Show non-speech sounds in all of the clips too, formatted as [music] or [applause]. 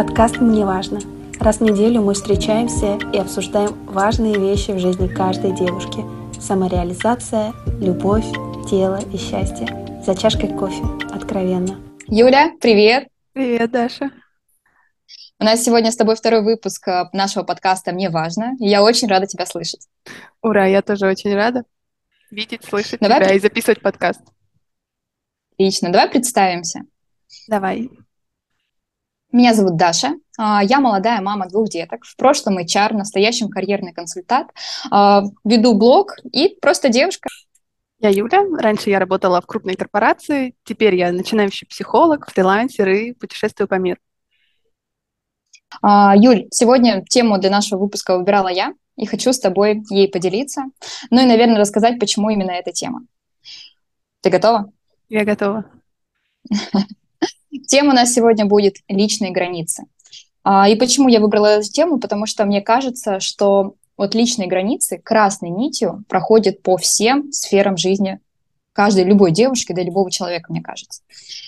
Подкаст «Мне важно». Раз в неделю мы встречаемся и обсуждаем важные вещи в жизни каждой девушки. Самореализация, любовь, тело и счастье. За чашкой кофе. Откровенно. Юля, привет! Привет, Даша. У нас сегодня с тобой второй выпуск э, нашего подкаста «Мне важно», и я очень рада тебя слышать. Ура, я тоже очень рада видеть, слышать Давай тебя и записывать подкаст. Отлично, давай представимся. Давай. Меня зовут Даша, а, я молодая мама двух деток, в прошлом HR, в настоящем карьерный консультант, а, веду блог и просто девушка. Я Юля, раньше я работала в крупной корпорации, теперь я начинающий психолог, фрилансер и путешествую по миру. А, Юль, сегодня тему для нашего выпуска выбирала я, и хочу с тобой ей поделиться, ну и, наверное, рассказать, почему именно эта тема. Ты готова? Я готова. [laughs] Тема у нас сегодня будет личные границы. А, и почему я выбрала эту тему? Потому что мне кажется, что вот личные границы красной нитью проходят по всем сферам жизни каждой, любой девушки, да любого человека, мне кажется.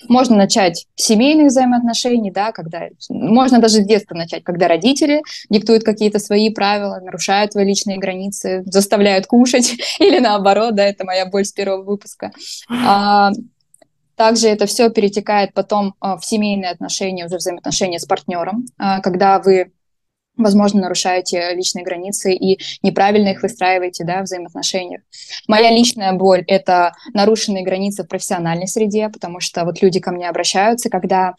Можно начать с семейных взаимоотношений, да, когда можно даже с детства начать, когда родители диктуют какие-то свои правила, нарушают твои личные границы, заставляют кушать [laughs] или наоборот, да, это моя боль с первого выпуска. А, также это все перетекает потом а, в семейные отношения, уже взаимоотношения с партнером, а, когда вы возможно, нарушаете личные границы и неправильно их выстраиваете да, в взаимоотношениях. Моя личная боль — это нарушенные границы в профессиональной среде, потому что вот люди ко мне обращаются, когда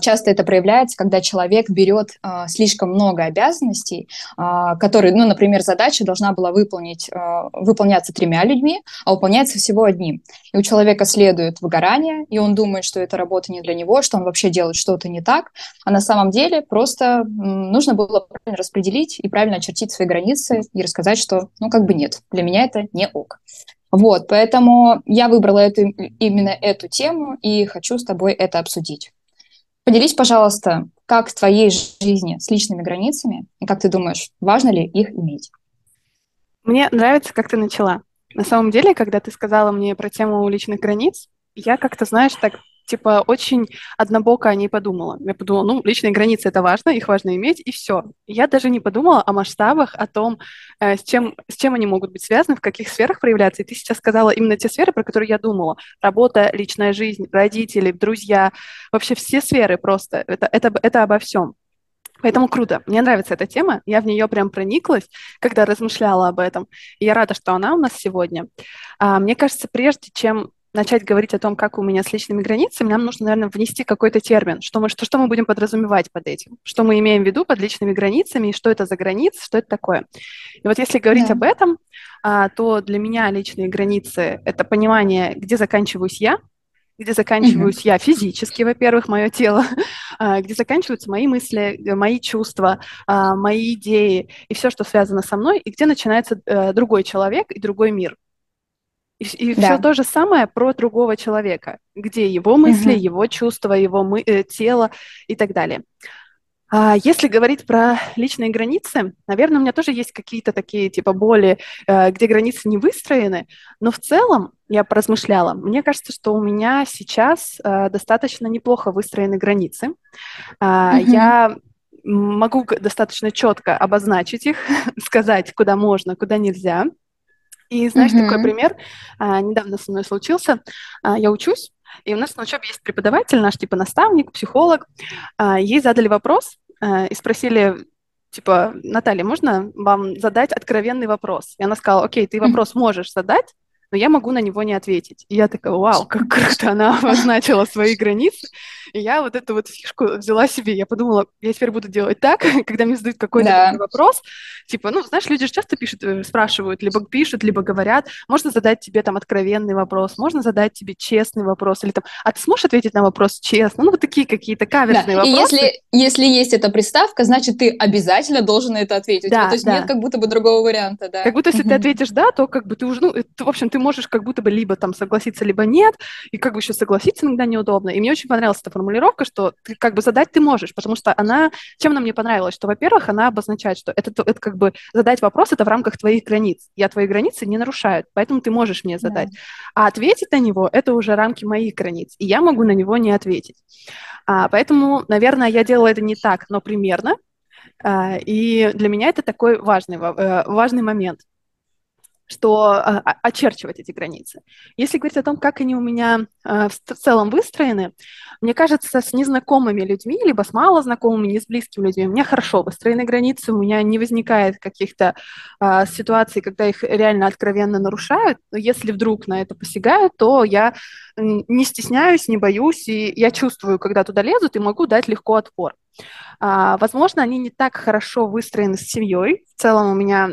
часто это проявляется, когда человек берет а, слишком много обязанностей, а, которые, ну, например, задача должна была выполнить, выполняться тремя людьми, а выполняется всего одним. И у человека следует выгорание, и он думает, что эта работа не для него, что он вообще делает что-то не так, а на самом деле просто нужно было правильно распределить и правильно очертить свои границы и рассказать, что, ну, как бы нет, для меня это не ок. Вот, поэтому я выбрала эту, именно эту тему и хочу с тобой это обсудить. Поделись, пожалуйста, как в твоей жизни с личными границами, и как ты думаешь, важно ли их иметь? Мне нравится, как ты начала. На самом деле, когда ты сказала мне про тему личных границ, я как-то, знаешь, так типа, очень однобоко о ней подумала. Я подумала, ну, личные границы – это важно, их важно иметь, и все. Я даже не подумала о масштабах, о том, э, с, чем, с чем они могут быть связаны, в каких сферах проявляться. И ты сейчас сказала именно те сферы, про которые я думала. Работа, личная жизнь, родители, друзья, вообще все сферы просто. Это, это, это обо всем. Поэтому круто. Мне нравится эта тема. Я в нее прям прониклась, когда размышляла об этом. И я рада, что она у нас сегодня. А, мне кажется, прежде чем начать говорить о том, как у меня с личными границами, нам нужно, наверное, внести какой-то термин, что мы, что, что мы будем подразумевать под этим, что мы имеем в виду под личными границами, и что это за границы, что это такое. И вот если говорить да. об этом, а, то для меня личные границы — это понимание, где заканчиваюсь я, где заканчиваюсь mm-hmm. я физически, во-первых, мое тело, [laughs] а, где заканчиваются мои мысли, мои чувства, а, мои идеи и все, что связано со мной, и где начинается э, другой человек и другой мир. И, и да. все то же самое про другого человека, где его мысли, угу. его чувства, его мы, э, тело и так далее. А если говорить про личные границы, наверное, у меня тоже есть какие-то такие типа боли, э, где границы не выстроены, но в целом я поразмышляла. Мне кажется, что у меня сейчас э, достаточно неплохо выстроены границы. Э, угу. Я могу достаточно четко обозначить их, [laughs] сказать, куда можно, куда нельзя. И знаешь, mm-hmm. такой пример а, недавно со мной случился. А, я учусь, и у нас на учебе есть преподаватель, наш типа наставник, психолог. А, ей задали вопрос а, и спросили, типа, Наталья, можно вам задать откровенный вопрос? И она сказала, окей, ты вопрос можешь задать, но я могу на него не ответить. И я такая, вау, как круто она [laughs] обозначила свои границы. И я вот эту вот фишку взяла себе, я подумала, я теперь буду делать так, [laughs] когда мне задают какой-то да. вопрос, типа, ну, знаешь, люди же часто пишут, э, спрашивают, либо пишут, либо говорят, можно задать тебе там откровенный вопрос, можно задать тебе честный вопрос, или там, а ты сможешь ответить на вопрос честно? Ну, вот такие какие-то каверсные да. вопросы. И если, если есть эта приставка, значит, ты обязательно должен на это ответить. Да, то есть да. нет как будто бы другого варианта, да. Как будто если ты ответишь «да», то как бы ты уже, ну, это, в общем, ты можешь как будто бы либо там согласиться, либо нет, и как бы еще согласиться иногда неудобно. И мне очень понравилась эта формулировка, что ты как бы задать ты можешь, потому что она, чем она мне понравилась, что, во-первых, она обозначает, что это, это как бы задать вопрос, это в рамках твоих границ. Я твои границы не нарушаю, поэтому ты можешь мне задать. Да. А ответить на него, это уже рамки моих границ, и я могу на него не ответить. А, поэтому, наверное, я делала это не так, но примерно, а, и для меня это такой важный, э, важный момент что а, очерчивать эти границы. Если говорить о том, как они у меня а, в целом выстроены, мне кажется, с незнакомыми людьми, либо с мало знакомыми, не с близкими людьми, у меня хорошо выстроены границы, у меня не возникает каких-то а, ситуаций, когда их реально откровенно нарушают. Но если вдруг на это посягают, то я не стесняюсь, не боюсь, и я чувствую, когда туда лезут, и могу дать легко отпор. А, возможно, они не так хорошо выстроены с семьей. В целом у меня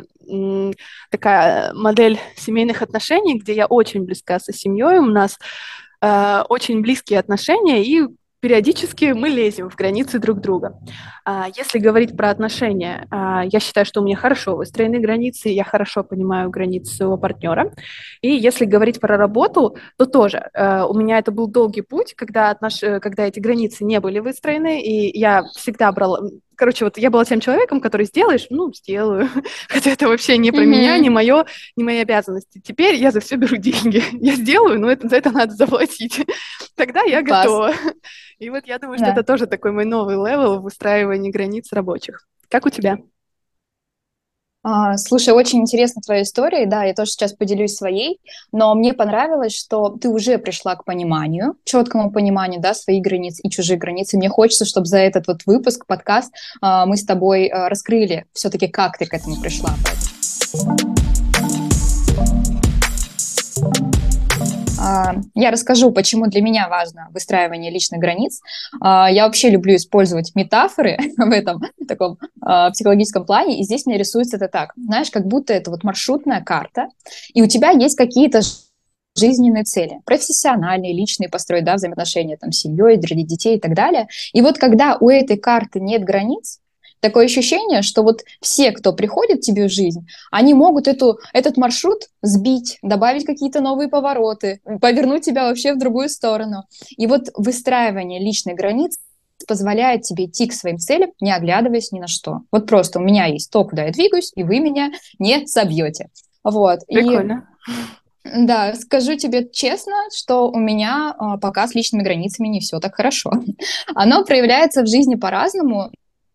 такая модель семейных отношений, где я очень близка со семьей, у нас э, очень близкие отношения, и периодически мы лезем в границы друг друга. А, если говорить про отношения, а, я считаю, что у меня хорошо выстроены границы, я хорошо понимаю границы своего партнера. И если говорить про работу, то тоже э, у меня это был долгий путь, когда, отнош... когда эти границы не были выстроены, и я всегда брала, короче, вот я была тем человеком, который сделаешь, ну, сделаю. [laughs] Хотя это вообще не про mm-hmm. меня, не мое, не мои обязанности. Теперь я за все беру деньги. [laughs] Я сделаю, но это, за это надо заплатить. [laughs] Тогда я Класс. готова. И вот я думаю, да. что это тоже такой мой новый level в выстраивании границ рабочих. Как у тебя? А, слушай, очень интересна твоя история, да, я тоже сейчас поделюсь своей, но мне понравилось, что ты уже пришла к пониманию, четкому пониманию, да, своих границ и чужих границ, и мне хочется, чтобы за этот вот выпуск, подкаст, а, мы с тобой а, раскрыли все-таки, как ты к этому пришла. Я расскажу, почему для меня важно выстраивание личных границ. А, я вообще люблю использовать метафоры [laughs] в этом таком а, психологическом плане, и здесь мне рисуется это так. Знаешь, как будто это вот маршрутная карта, и у тебя есть какие-то жизненные цели, профессиональные, личные построить, да, взаимоотношения там с семьей, детей и так далее. И вот когда у этой карты нет границ, такое ощущение, что вот все, кто приходит тебе в жизнь, они могут эту, этот маршрут сбить, добавить какие-то новые повороты, повернуть тебя вообще в другую сторону. И вот выстраивание личной границ позволяет тебе идти к своим целям, не оглядываясь ни на что. Вот просто у меня есть то, куда я двигаюсь, и вы меня не собьете. Вот. Прикольно. И... Да, скажу тебе честно, что у меня э, пока с личными границами не все так хорошо. [laughs] Оно проявляется в жизни по-разному,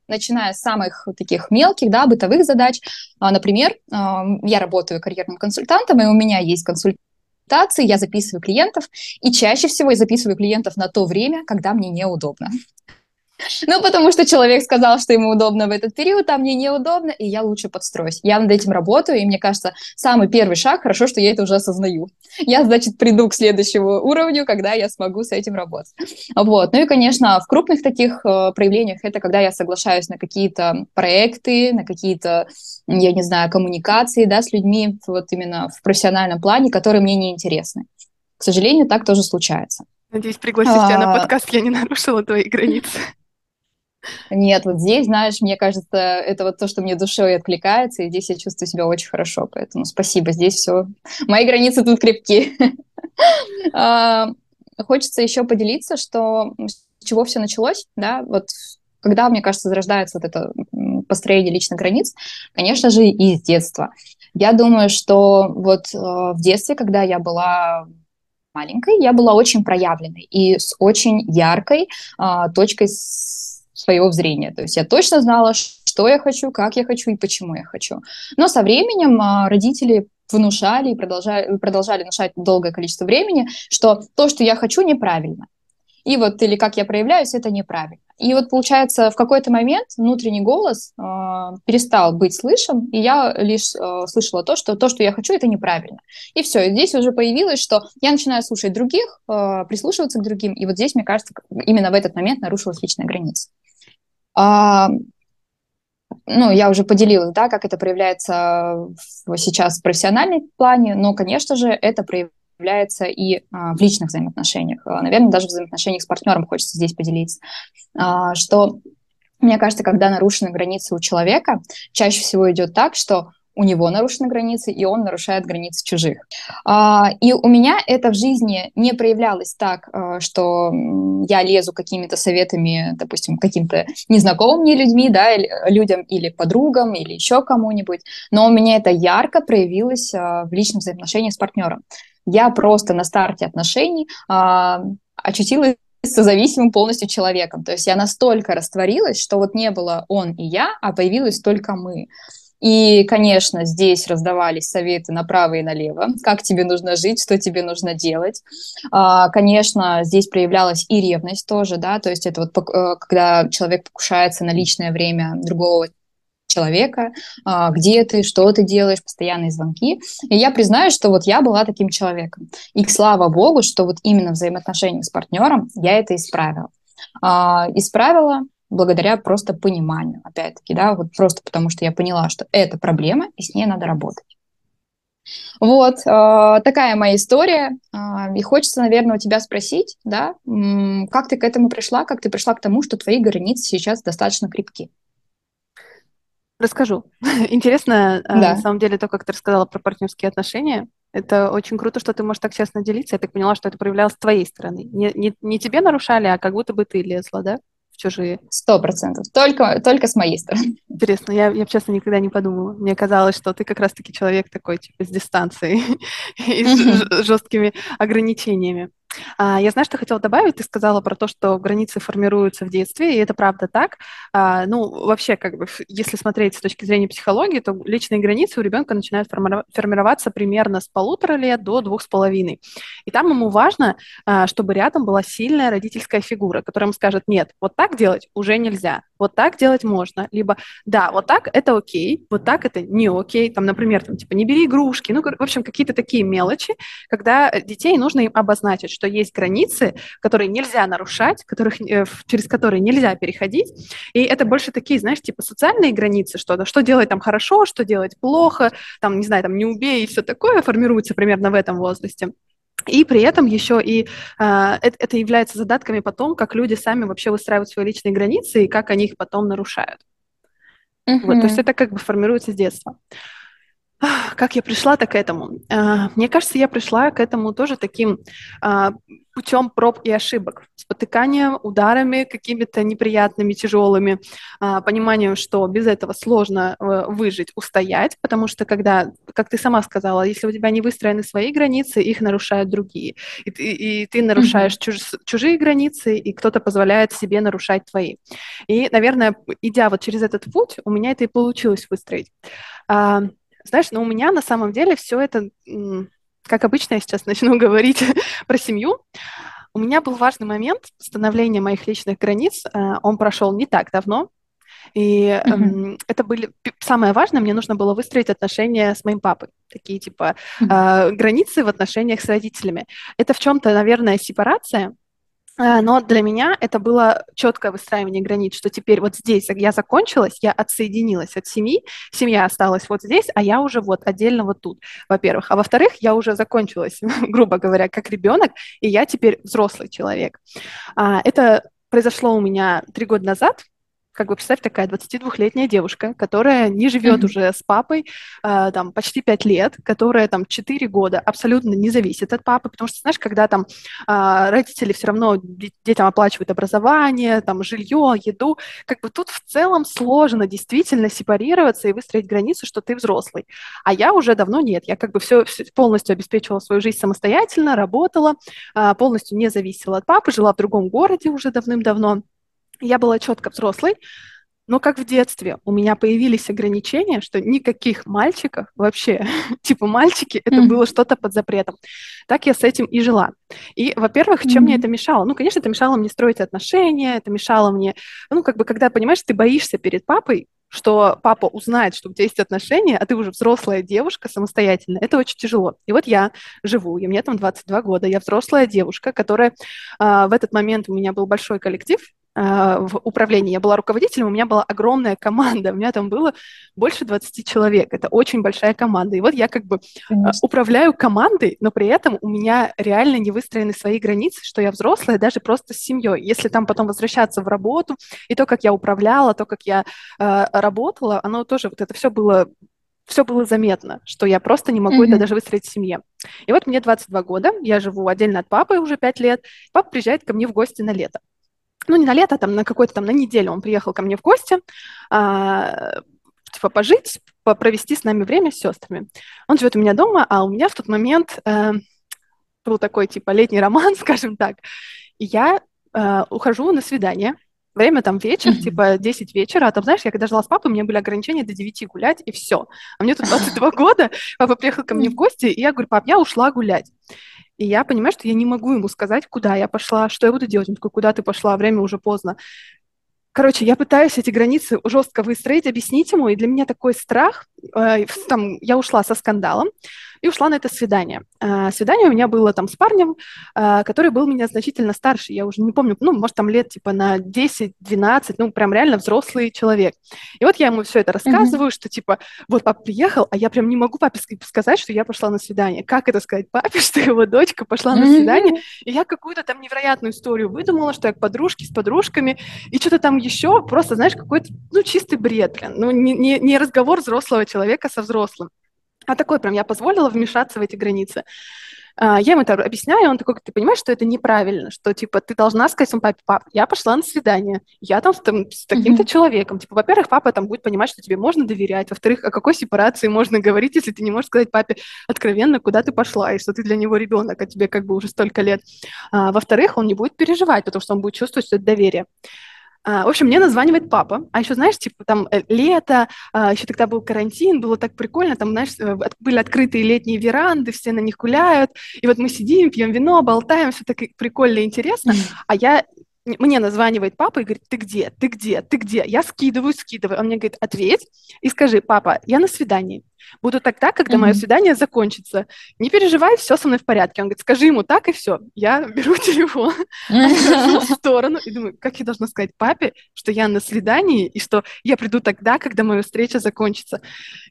начиная с самых таких мелких, да, бытовых задач. А, например, а, я работаю карьерным консультантом, и у меня есть консультации, я записываю клиентов, и чаще всего я записываю клиентов на то время, когда мне неудобно. Ну, потому что человек сказал, что ему удобно в этот период, а мне неудобно, и я лучше подстроюсь. Я над этим работаю, и мне кажется, самый первый шаг, хорошо, что я это уже осознаю. Я, значит, приду к следующему уровню, когда я смогу с этим работать. Вот. Ну и, конечно, в крупных таких э, проявлениях это когда я соглашаюсь на какие-то проекты, на какие-то, я не знаю, коммуникации, да, с людьми, вот именно в профессиональном плане, которые мне не интересны. К сожалению, так тоже случается. Надеюсь, пригласив тебя на а. подкаст, я не нарушила твои границы. Нет, вот здесь, знаешь, мне кажется, это вот то, что мне душой откликается, и здесь я чувствую себя очень хорошо, поэтому спасибо, здесь все, мои границы тут крепкие. [laughs] А, хочется еще поделиться, что с чего все началось, да, вот когда, мне кажется, зарождается вот это построение личных границ, конечно же, и с детства. Я думаю, что вот э, в детстве, когда я была маленькой, я была очень проявленной и с очень яркой а, точкой своего зрения. То есть я точно знала, что я хочу, как я хочу и почему я хочу. Но со временем а, родители внушали и продолжали, продолжали внушать долгое количество времени, что то, что я хочу, неправильно. И вот, или как я проявляюсь, это неправильно. И вот, получается, в какой-то момент внутренний голос э, перестал быть слышен, и я лишь э, слышала то, что то, что я хочу, это неправильно. И все, и здесь уже появилось, что я начинаю слушать других, э, прислушиваться к другим, и вот здесь, мне кажется, именно в этот момент нарушилась личная граница. А, ну, я уже поделилась, да, как это проявляется сейчас в профессиональном плане, но, конечно же, это проявляется и а, в личных взаимоотношениях. А, наверное, даже в взаимоотношениях с партнером хочется здесь поделиться, что мне кажется, когда нарушены границы у человека, чаще всего идет так, что у него нарушены границы, и он нарушает границы чужих. А, и у меня это в жизни не проявлялось так, э, что я лезу какими-то советами, допустим, каким-то незнакомым мне людьми, да, людям или подругам, или еще кому-нибудь, но у меня это ярко проявилось э, в личном взаимоотношении с партнером. Я просто на старте отношений а, очутилась созависимым полностью человеком. То есть я настолько растворилась, что вот не было он и я, а появилась только мы. И, конечно, здесь раздавались советы направо и налево, как тебе нужно жить, что тебе нужно делать. А, конечно, здесь проявлялась и ревность тоже, да, то есть это вот э, когда человек покушается на личное время другого человека, а, где ты, что ты делаешь, постоянные звонки. И я признаю, что вот я была таким человеком. И слава богу, что вот именно в взаимоотношениях с партнером я это исправила. А, исправила благодаря просто пониманию, опять-таки, да, вот просто потому что я поняла, что это проблема, и с ней надо работать. Вот, э, такая моя история. Э, и хочется, наверное, у тебя спросить, да, как ты к этому пришла, как ты пришла к тому, что твои границы сейчас достаточно крепки? Расскажу. [laughs] Интересно, да. на самом деле, то, как ты рассказала про партнерские отношения. Это очень круто, что ты можешь так честно делиться. Я так поняла, что это проявлялось с твоей стороны. Не, не, не тебе нарушали, а как будто бы ты лезла, да? В чужие? Сто процентов. Только, только с моей стороны. Интересно, я, я, честно, никогда не подумала. Мне казалось, что ты как раз-таки человек такой, типа, с дистанцией [laughs] и с жесткими ограничениями. А, я знаю, что хотела добавить. Ты сказала про то, что границы формируются в детстве, и это правда так. А, ну, вообще, как бы, если смотреть с точки зрения психологии, то личные границы у ребенка начинают формироваться примерно с полутора лет до двух с половиной. И там ему важно, а, чтобы рядом была сильная родительская фигура, которая ему скажет, нет, вот так делать уже нельзя, вот так делать можно, либо да, вот так это окей, вот так это не окей, там, например, там, типа, не бери игрушки, ну, в общем, какие-то такие мелочи, когда детей нужно им обозначить, что есть границы, которые нельзя нарушать, которых, э, через которые нельзя переходить, и это больше такие, знаешь, типа, социальные границы, что, что делать там хорошо, что делать плохо, там, не знаю, там, не убей и все такое, формируется примерно в этом возрасте. И при этом еще и э, это, является задатками потом, как люди сами вообще выстраивают свои личные границы и как они их потом нарушают. Mm-hmm. Вот, то есть это как бы формируется с детства. Как я пришла-то к этому? А, мне кажется, я пришла к этому тоже таким а, путем проб и ошибок, спотыканием, ударами какими-то неприятными, тяжелыми, а, пониманием, что без этого сложно э, выжить, устоять, потому что когда, как ты сама сказала, если у тебя не выстроены свои границы, их нарушают другие. И, и, и ты нарушаешь mm-hmm. чуж, чужие границы, и кто-то позволяет себе нарушать твои. И, наверное, идя вот через этот путь, у меня это и получилось выстроить. Знаешь, но у меня на самом деле все это, как обычно, я сейчас начну [laughs] говорить про семью. У меня был важный момент становления моих личных границ. Э, он прошел не так давно. И mm-hmm. это были самое важное, мне нужно было выстроить отношения с моим папой, такие типа mm-hmm. э, границы в отношениях с родителями. Это в чем-то, наверное, сепарация, но для меня это было четкое выстраивание границ, что теперь вот здесь я закончилась, я отсоединилась от семьи, семья осталась вот здесь, а я уже вот отдельно вот тут, во-первых. А во-вторых, я уже закончилась, [laughs] грубо говоря, как ребенок, и я теперь взрослый человек. А, это произошло у меня три года назад, как бы представь, такая 22-летняя девушка, которая не живет mm-hmm. уже с папой э, там почти 5 лет, которая там 4 года абсолютно не зависит от папы, потому что, знаешь, когда там э, родители все равно детям оплачивают образование, там жилье, еду, как бы тут в целом сложно действительно сепарироваться и выстроить границу, что ты взрослый. А я уже давно нет, я как бы все, все полностью обеспечивала свою жизнь самостоятельно, работала, э, полностью не зависела от папы, жила в другом городе уже давным-давно. Я была четко взрослой, но как в детстве у меня появились ограничения, что никаких мальчиков вообще, [laughs] типа мальчики, это mm-hmm. было что-то под запретом. Так я с этим и жила. И, во-первых, чем mm-hmm. мне это мешало? Ну, конечно, это мешало мне строить отношения, это мешало мне, ну, как бы, когда, понимаешь, ты боишься перед папой, что папа узнает, что у тебя есть отношения, а ты уже взрослая девушка самостоятельно, это очень тяжело. И вот я живу, и мне там 22 года, я взрослая девушка, которая э, в этот момент у меня был большой коллектив, в управлении. Я была руководителем, у меня была огромная команда, у меня там было больше 20 человек. Это очень большая команда. И вот я как бы а, Конечно. управляю командой, но при этом у меня реально не выстроены свои границы, что я взрослая даже просто с семьей. Если там потом возвращаться в работу, и то, как я управляла, то, как я э, работала, оно тоже, вот это все было все было заметно, что я просто не могу mm-hmm. это даже выстроить в семье. И вот мне 22 года, я живу отдельно от папы уже 5 лет, папа приезжает ко мне в гости на лето. Ну, не на лето, а там на какой-то там, на неделю он приехал ко мне в гости, а, типа пожить, провести с нами время с сестрами. Он живет у меня дома, а у меня в тот момент э, был такой типа летний роман, [laughs] скажем так. И я э, ухожу на свидание Время там вечер, mm-hmm. типа 10 вечера, а там, знаешь, я когда жила с папой, у меня были ограничения до 9 гулять, и все. А мне тут 22 года, папа приехал ко мне в гости, и я говорю, пап, я ушла гулять. И я понимаю, что я не могу ему сказать, куда я пошла, что я буду делать. Он такой, куда ты пошла, время уже поздно. Короче, я пытаюсь эти границы жестко выстроить, объяснить ему, и для меня такой страх, э, там, я ушла со скандалом, и ушла на это свидание. А, свидание у меня было там с парнем, а, который был меня значительно старше, я уже не помню, ну, может, там лет типа на 10-12, ну, прям реально взрослый человек. И вот я ему все это рассказываю, mm-hmm. что типа, вот папа приехал, а я прям не могу папе сказать, что я пошла на свидание. Как это сказать папе, [laughs] что его дочка пошла mm-hmm. на свидание? И я какую-то там невероятную историю выдумала, что я к подружке с подружками, и что-то там еще, просто, знаешь, какой-то, ну, чистый бред, блин. Ну, не, не, не разговор взрослого человека со взрослым. А такой прям я позволила вмешаться в эти границы. А, я ему это объясняю, он такой, ты понимаешь, что это неправильно, что, типа, ты должна сказать своему папе, пап, я пошла на свидание, я там с, там, с таким-то mm-hmm. человеком. Типа, во-первых, папа там будет понимать, что тебе можно доверять, во-вторых, о какой сепарации можно говорить, если ты не можешь сказать папе откровенно, куда ты пошла, и что ты для него ребенок, а тебе как бы уже столько лет. А, во-вторых, он не будет переживать, потому что он будет чувствовать, что это доверие. А, в общем, мне названивает папа. А еще, знаешь, типа там э, лето, а, еще тогда был карантин, было так прикольно, там, знаешь, э, были открытые летние веранды, все на них гуляют. И вот мы сидим, пьем вино, болтаем, все так прикольно и интересно. А я мне названивает папа и говорит, ты где, ты где, ты где? Я скидываю, скидываю. Он мне говорит, ответь и скажи, папа, я на свидании. Буду тогда, когда mm-hmm. мое свидание закончится. Не переживай, все со мной в порядке. Он говорит, скажи ему так, и все. Я беру [laughs] телефон, в сторону и думаю, как я должна сказать папе, что я на свидании, и что я приду тогда, когда моя встреча закончится.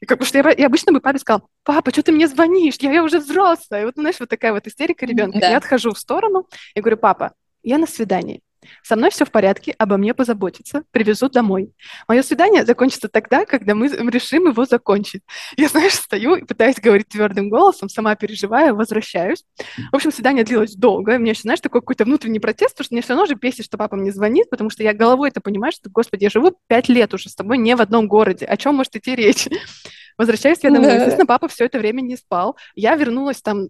И как, что я, я обычно бы папе сказала, папа, что ты мне звонишь? Я, я уже взрослая. И вот, знаешь, вот такая вот истерика ребенка. Да. Я отхожу в сторону и говорю, папа, я на свидании. Со мной все в порядке, обо мне позаботятся, привезут домой. Мое свидание закончится тогда, когда мы решим его закончить. [laughs] Я, знаешь, стою и пытаюсь говорить твердым голосом, сама переживаю, возвращаюсь. В общем, свидание длилось долго. У меня еще, знаешь, такой какой-то внутренний протест, потому что мне все равно же бесит, что папа мне звонит, потому что я головой это понимаю, что, господи, я живу пять лет уже с тобой не в одном городе. О чем может идти речь? [laughs] Возвращаюсь я домой. Да. Естественно, папа все это время не спал. Я вернулась там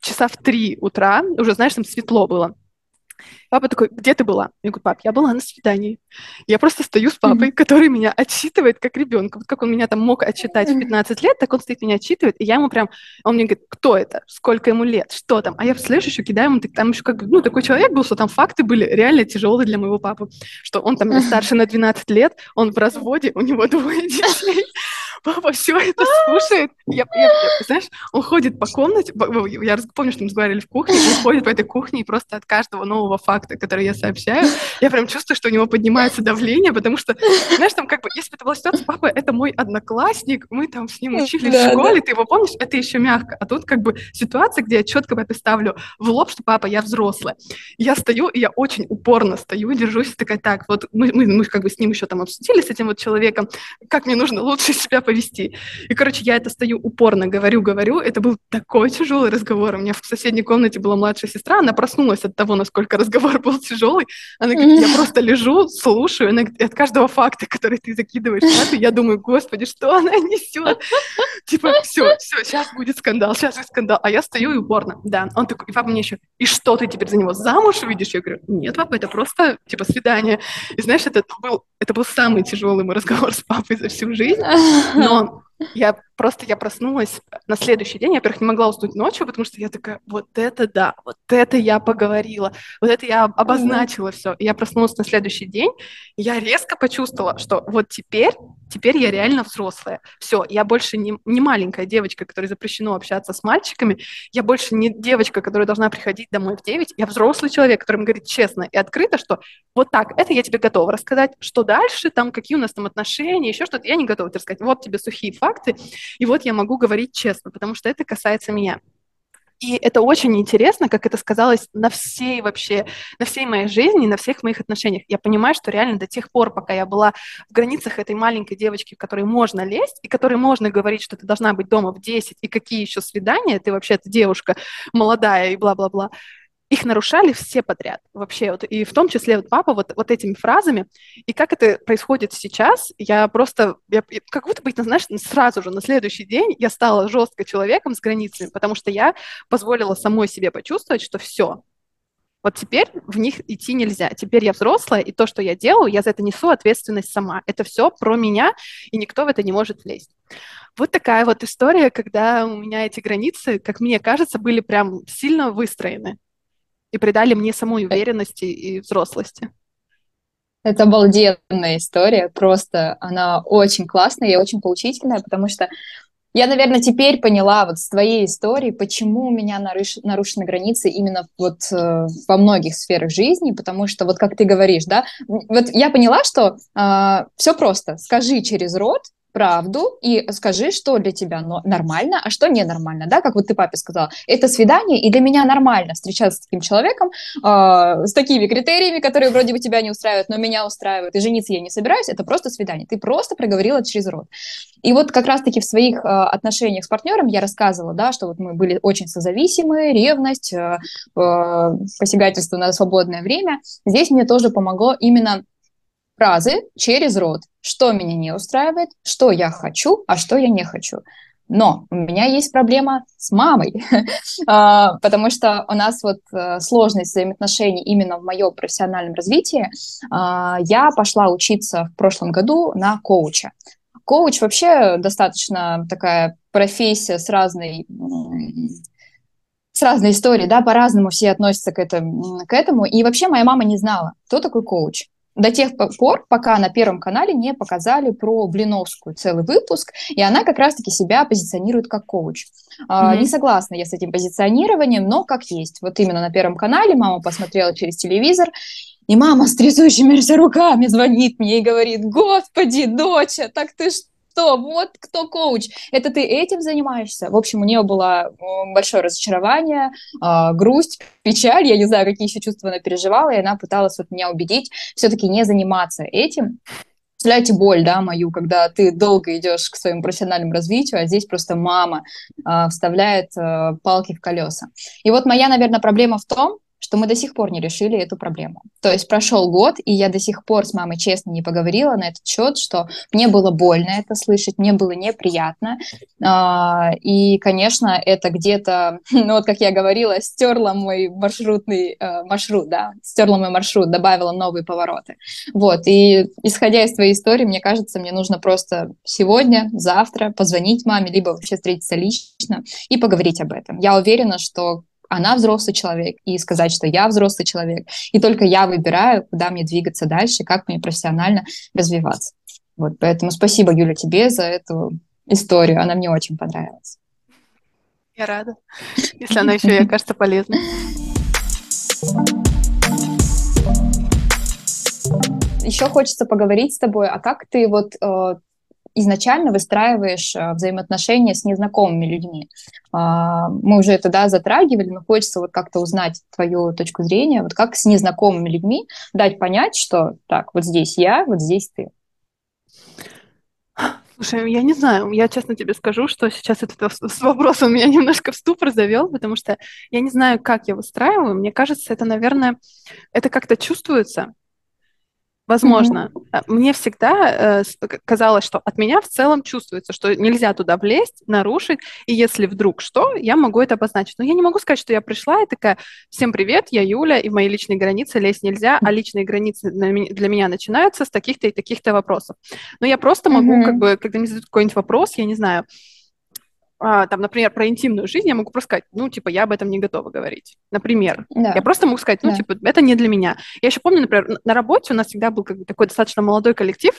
часа в три утра, уже, знаешь, там светло было. Папа такой, где ты была? Я говорю, пап, я была на свидании. Я просто стою с папой, mm-hmm. который меня отчитывает как ребенка. Вот как он меня там мог отчитать в 15 лет, так он стоит меня отчитывает, и я ему прям, он мне говорит, кто это? Сколько ему лет? Что там? А я, представляешь, еще кидаю ему, там еще как, ну, такой человек был, что там факты были реально тяжелые для моего папы, что он там [laughs] старше на 12 лет, он в разводе, у него двое [laughs] детей папа все это слушает. Я, я, я, знаешь, он ходит по комнате, я помню, что мы разговаривали в кухне, он ходит по этой кухне и просто от каждого нового факта, который я сообщаю, я прям чувствую, что у него поднимается давление, потому что, знаешь, там как бы, если бы это была ситуация, папа, это мой одноклассник, мы там с ним учились да, в школе, да. ты его помнишь, это еще мягко. А тут как бы ситуация, где я четко папе ставлю в лоб, что папа, я взрослая. Я стою, и я очень упорно стою, держусь, такая, так, вот мы, мы, мы как бы с ним еще там обсудили, с этим вот человеком, как мне нужно лучше себя повести. И, короче, я это стою упорно, говорю, говорю. Это был такой тяжелый разговор. У меня в соседней комнате была младшая сестра, она проснулась от того, насколько разговор был тяжелый. Она говорит, я просто лежу, слушаю, она говорит, от каждого факта, который ты закидываешь я думаю, господи, что она несет? Типа, все, все, сейчас будет скандал, сейчас будет скандал. А я стою и упорно, да. Он такой, и папа мне еще, и что ты теперь за него замуж увидишь? Я говорю, нет, папа, это просто, типа, свидание. И знаешь, это был, это был самый тяжелый мой разговор с папой за всю жизнь. Но я просто я проснулась на следующий день, я, во-первых, не могла уснуть ночью, потому что я такая, вот это да, вот это я поговорила, вот это я обозначила mm-hmm. все. И я проснулась на следующий день, и я резко почувствовала, что вот теперь, теперь я реально взрослая. Все, я больше не, не маленькая девочка, которой запрещено общаться с мальчиками, я больше не девочка, которая должна приходить домой в 9, я взрослый человек, который говорит честно и открыто, что вот так, это я тебе готова рассказать, что дальше, там, какие у нас там отношения, еще что-то, я не готова тебе рассказать. Вот тебе сухие факты, и вот я могу говорить честно, потому что это касается меня. И это очень интересно, как это сказалось на всей вообще, на всей моей жизни, на всех моих отношениях. Я понимаю, что реально до тех пор, пока я была в границах этой маленькой девочки, в которой можно лезть, и которой можно говорить, что ты должна быть дома в 10, и какие еще свидания, ты вообще-то девушка молодая и бла-бла-бла, их нарушали все подряд вообще, вот, и в том числе вот папа вот, вот этими фразами. И как это происходит сейчас, я просто, я, как будто бы, знаешь, сразу же на следующий день я стала жестко человеком с границами, потому что я позволила самой себе почувствовать, что все, вот теперь в них идти нельзя. Теперь я взрослая, и то, что я делаю, я за это несу ответственность сама. Это все про меня, и никто в это не может влезть. Вот такая вот история, когда у меня эти границы, как мне кажется, были прям сильно выстроены и придали мне самой уверенности и взрослости. Это обалденная история, просто она очень классная и очень поучительная, потому что я, наверное, теперь поняла вот с твоей истории, почему у меня наруш... нарушены границы именно вот э, во многих сферах жизни, потому что вот как ты говоришь, да, вот я поняла, что э, все просто, скажи через рот, правду и скажи, что для тебя нормально, а что ненормально, да, как вот ты папе сказала, это свидание, и для меня нормально встречаться с таким человеком, э, с такими критериями, которые вроде бы тебя не устраивают, но меня устраивают, и жениться я не собираюсь, это просто свидание, ты просто проговорила через рот. И вот как раз-таки в своих э, отношениях с партнером я рассказывала, да, что вот мы были очень созависимы, ревность, э, э, посягательство на свободное время. Здесь мне тоже помогло именно фразы через рот, что меня не устраивает, что я хочу, а что я не хочу. Но у меня есть проблема с мамой, [laughs] а, потому что у нас вот э, сложность взаимоотношений именно в моем профессиональном развитии. А, я пошла учиться в прошлом году на коуча. Коуч вообще достаточно такая профессия с разной с разной историей, да, по-разному все относятся к этому, к этому. И вообще моя мама не знала, кто такой коуч до тех пор, пока на Первом канале не показали про Блиновскую целый выпуск, и она как раз-таки себя позиционирует как коуч. Mm-hmm. Не согласна я с этим позиционированием, но как есть. Вот именно на Первом канале мама посмотрела через телевизор, и мама с трясущимися руками звонит мне и говорит, господи, доча, так ты что? Что, вот кто коуч, это ты этим занимаешься. В общем, у нее было большое разочарование, а, грусть, печаль, я не знаю, какие еще чувства она переживала, и она пыталась вот меня убедить все-таки не заниматься этим. Представляете боль, да, мою, когда ты долго идешь к своему профессиональному развитию, а здесь просто мама э, вставляет э, палки в колеса. И вот моя, наверное, проблема в том, что мы до сих пор не решили эту проблему. То есть прошел год, и я до сих пор с мамой честно не поговорила на этот счет, что мне было больно это слышать, мне было неприятно. А, и, конечно, это где-то, [laughs] ну вот как я говорила, стерла мой маршрутный э, маршрут, да, стерла мой маршрут, добавила новые повороты. Вот, и исходя из твоей истории, мне кажется, мне нужно просто сегодня, завтра позвонить маме, либо вообще встретиться лично и поговорить об этом. Я уверена, что она взрослый человек, и сказать, что я взрослый человек, и только я выбираю, куда мне двигаться дальше, как мне профессионально развиваться. Вот, поэтому спасибо, Юля, тебе за эту историю, она мне очень понравилась. Я рада, если она еще и окажется полезной. Еще хочется поговорить с тобой, а как ты вот э, изначально выстраиваешь э, взаимоотношения с незнакомыми людьми. А, мы уже это да, затрагивали, но хочется вот как-то узнать твою точку зрения, вот как с незнакомыми людьми дать понять, что так, вот здесь я, вот здесь ты. Слушай, я не знаю, я честно тебе скажу, что сейчас этот с [laughs] вопросом меня немножко в ступор завел, потому что я не знаю, как я выстраиваю. Мне кажется, это, наверное, это как-то чувствуется. Возможно. Mm-hmm. Мне всегда э, казалось, что от меня в целом чувствуется, что нельзя туда влезть, нарушить, и если вдруг что, я могу это обозначить. Но я не могу сказать, что я пришла и такая, всем привет, я Юля, и в мои личные границы лезть нельзя, а личные границы для меня начинаются с таких-то и таких-то вопросов. Но я просто могу, mm-hmm. как бы, когда мне задают какой-нибудь вопрос, я не знаю, там, например, про интимную жизнь, я могу просто сказать, ну, типа, я об этом не готова говорить. Например. Да. Я просто могу сказать, ну, да. типа, это не для меня. Я еще помню, например, на работе у нас всегда был как бы такой достаточно молодой коллектив,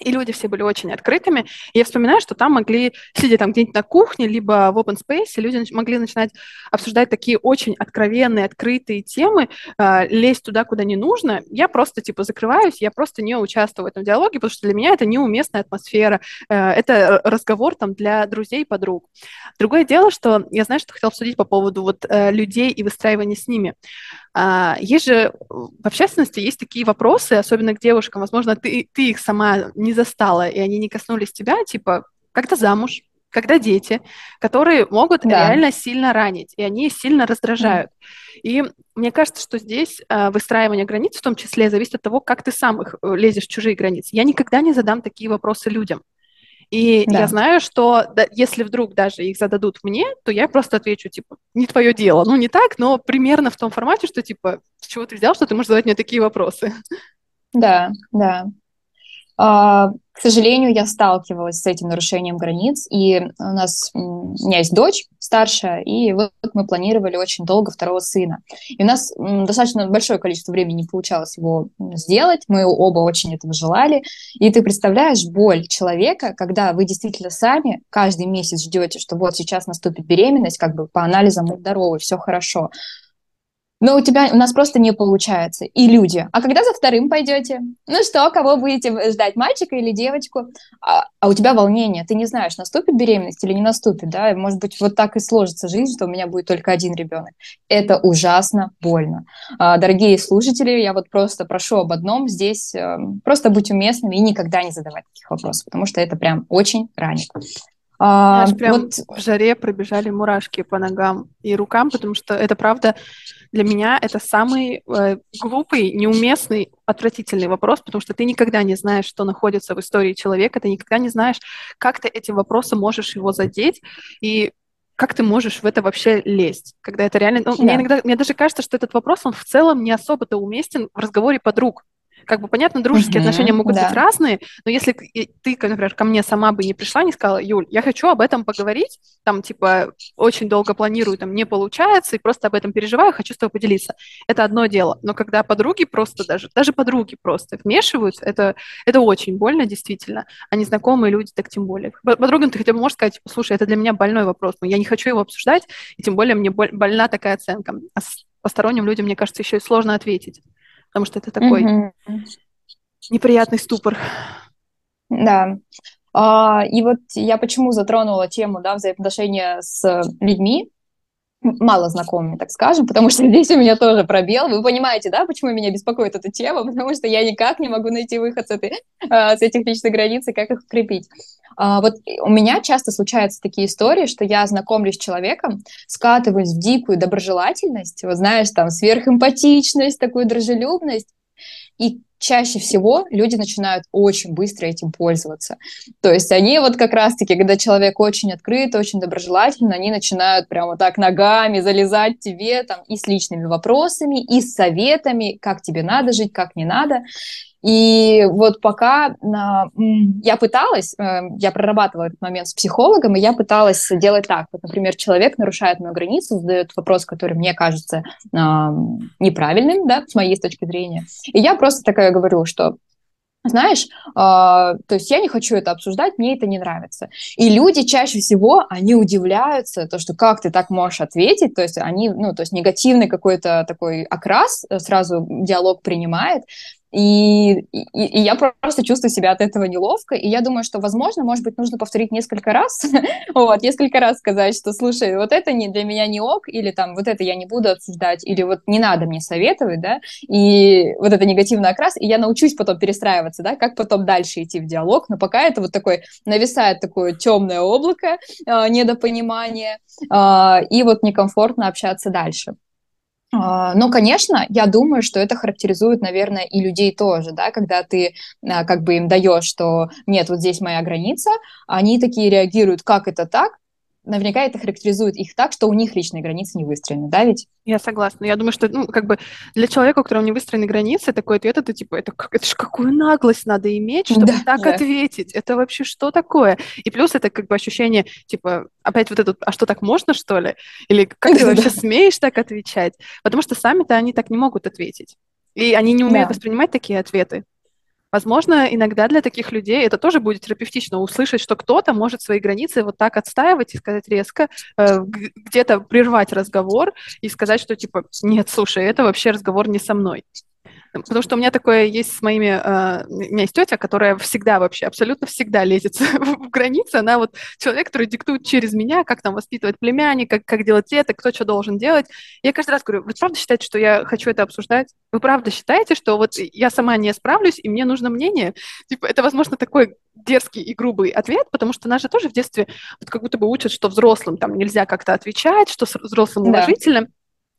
и люди все были очень открытыми. И я вспоминаю, что там могли, сидя там где-нибудь на кухне, либо в open space, люди могли начинать обсуждать такие очень откровенные, открытые темы, э, лезть туда, куда не нужно. Я просто, типа, закрываюсь, я просто не участвую в этом диалоге, потому что для меня это неуместная атмосфера, э, это разговор там для друзей и подруг. Другое дело, что я знаю, что хотел обсудить по поводу вот э, людей и выстраивания с ними. А, есть же в общественности есть такие вопросы, особенно к девушкам, возможно, ты, ты их сама не застала, и они не коснулись тебя, типа, когда замуж, когда дети, которые могут да. реально сильно ранить, и они сильно раздражают. Mm. И мне кажется, что здесь э, выстраивание границ в том числе зависит от того, как ты сам их э, лезешь в чужие границы. Я никогда не задам такие вопросы людям. И да. я знаю, что да, если вдруг даже их зададут мне, то я просто отвечу, типа, не твое дело. Ну, не так, но примерно в том формате, что, типа, с чего ты взял, что ты можешь задать мне такие вопросы. Да, да. А, к сожалению, я сталкивалась с этим нарушением границ, и у нас у меня есть дочь старшая, и вот мы планировали очень долго второго сына. И у нас достаточно большое количество времени не получалось его сделать, мы оба очень этого желали. И ты представляешь боль человека, когда вы действительно сами каждый месяц ждете, что вот сейчас наступит беременность, как бы по анализам мы здоровы, все хорошо но у тебя, у нас просто не получается. И люди. А когда за вторым пойдете? Ну что, кого будете ждать, мальчика или девочку? А, а у тебя волнение, ты не знаешь, наступит беременность или не наступит, да? Может быть, вот так и сложится жизнь, что у меня будет только один ребенок. Это ужасно больно. А, дорогие слушатели, я вот просто прошу об одном здесь, э, просто быть уместными и никогда не задавать таких вопросов, потому что это прям очень ранит. А, прям вот... в жаре пробежали мурашки по ногам и рукам, потому что это правда для меня это самый э, глупый, неуместный, отвратительный вопрос, потому что ты никогда не знаешь, что находится в истории человека, ты никогда не знаешь, как ты этим вопросом можешь его задеть, и как ты можешь в это вообще лезть, когда это реально... Ну, да. мне иногда, мне даже кажется, что этот вопрос, он в целом не особо-то уместен в разговоре подруг, как бы понятно, дружеские uh-huh, отношения могут да. быть разные, но если ты, например, ко мне сама бы не пришла, не сказала, Юль, я хочу об этом поговорить, там, типа, очень долго планирую, там, не получается, и просто об этом переживаю, хочу с тобой поделиться. Это одно дело. Но когда подруги просто даже, даже подруги просто вмешиваются, это, это очень больно, действительно. А незнакомые люди так тем более. Подругам ты хотя бы можешь сказать, слушай, это для меня больной вопрос, но я не хочу его обсуждать, и тем более мне больна такая оценка. А посторонним людям, мне кажется, еще и сложно ответить потому что это такой mm-hmm. неприятный ступор. Да. А, и вот я почему затронула тему да, взаимоотношения с людьми, мало знакомыми, так скажем, потому что [laughs] здесь у меня тоже пробел. Вы понимаете, да, почему меня беспокоит эта тема? [laughs] Потому что я никак не могу найти выход с, этой, а, с этих личных границ и как их укрепить. А, вот у меня часто случаются такие истории, что я знакомлюсь с человеком, скатываюсь в дикую доброжелательность, вот знаешь, там сверхэмпатичность, такую дружелюбность, и чаще всего люди начинают очень быстро этим пользоваться. То есть они вот как раз-таки, когда человек очень открыт, очень доброжелательный, они начинают прямо так ногами залезать тебе там и с личными вопросами, и с советами, как тебе надо жить, как не надо. И вот пока я пыталась, э, я прорабатывала этот момент с психологом, и я пыталась делать так. Вот, например, человек нарушает мою границу, задает вопрос, который мне кажется неправильным, да, с моей точки зрения. И я просто такая говорю, что знаешь, э, то есть я не хочу это обсуждать, мне это не нравится. И люди чаще всего, они удивляются, то, что как ты так можешь ответить, то есть они, ну, то есть негативный какой-то такой окрас э, сразу диалог принимает, и, и, и я просто чувствую себя от этого неловко, и я думаю, что, возможно, может быть, нужно повторить несколько раз, [laughs] вот, несколько раз сказать, что, слушай, вот это не, для меня не ок, или там, вот это я не буду обсуждать, или вот не надо мне советовать, да, и вот это негативный окрас, и я научусь потом перестраиваться, да, как потом дальше идти в диалог, но пока это вот такой, нависает такое темное облако э, недопонимания, э, и вот некомфортно общаться дальше. А, но, конечно, я думаю, что это характеризует, наверное, и людей тоже, да, когда ты а, как бы им даешь, что нет, вот здесь моя граница, они такие реагируют, как это так, наверняка это характеризует их так, что у них личные границы не выстроены, да, ведь? Я согласна. Я думаю, что, ну, как бы для человека, у которого не выстроены границы, такой ответ, это типа, это, как, это ж какую наглость надо иметь, чтобы да, так да. ответить? Это вообще что такое? И плюс это как бы ощущение, типа, опять вот это, а что так можно, что ли? Или как ты вообще смеешь так отвечать? Потому что сами-то они так не могут ответить. И они не умеют воспринимать такие ответы. Возможно, иногда для таких людей это тоже будет терапевтично услышать, что кто-то может свои границы вот так отстаивать и сказать резко, э, где-то прервать разговор и сказать, что типа, нет, слушай, это вообще разговор не со мной. Потому что у меня такое есть с моими... Э, у меня есть тетя, которая всегда вообще, абсолютно всегда лезет [laughs] в границы. Она вот человек, который диктует через меня, как там воспитывать племянника, как, как делать это, кто что должен делать. Я каждый раз говорю, вы правда считаете, что я хочу это обсуждать? Вы правда считаете, что вот я сама не справлюсь, и мне нужно мнение? Типа, это, возможно, такой дерзкий и грубый ответ, потому что нас же тоже в детстве вот как будто бы учат, что взрослым там нельзя как-то отвечать, что взрослым уважительно. Да.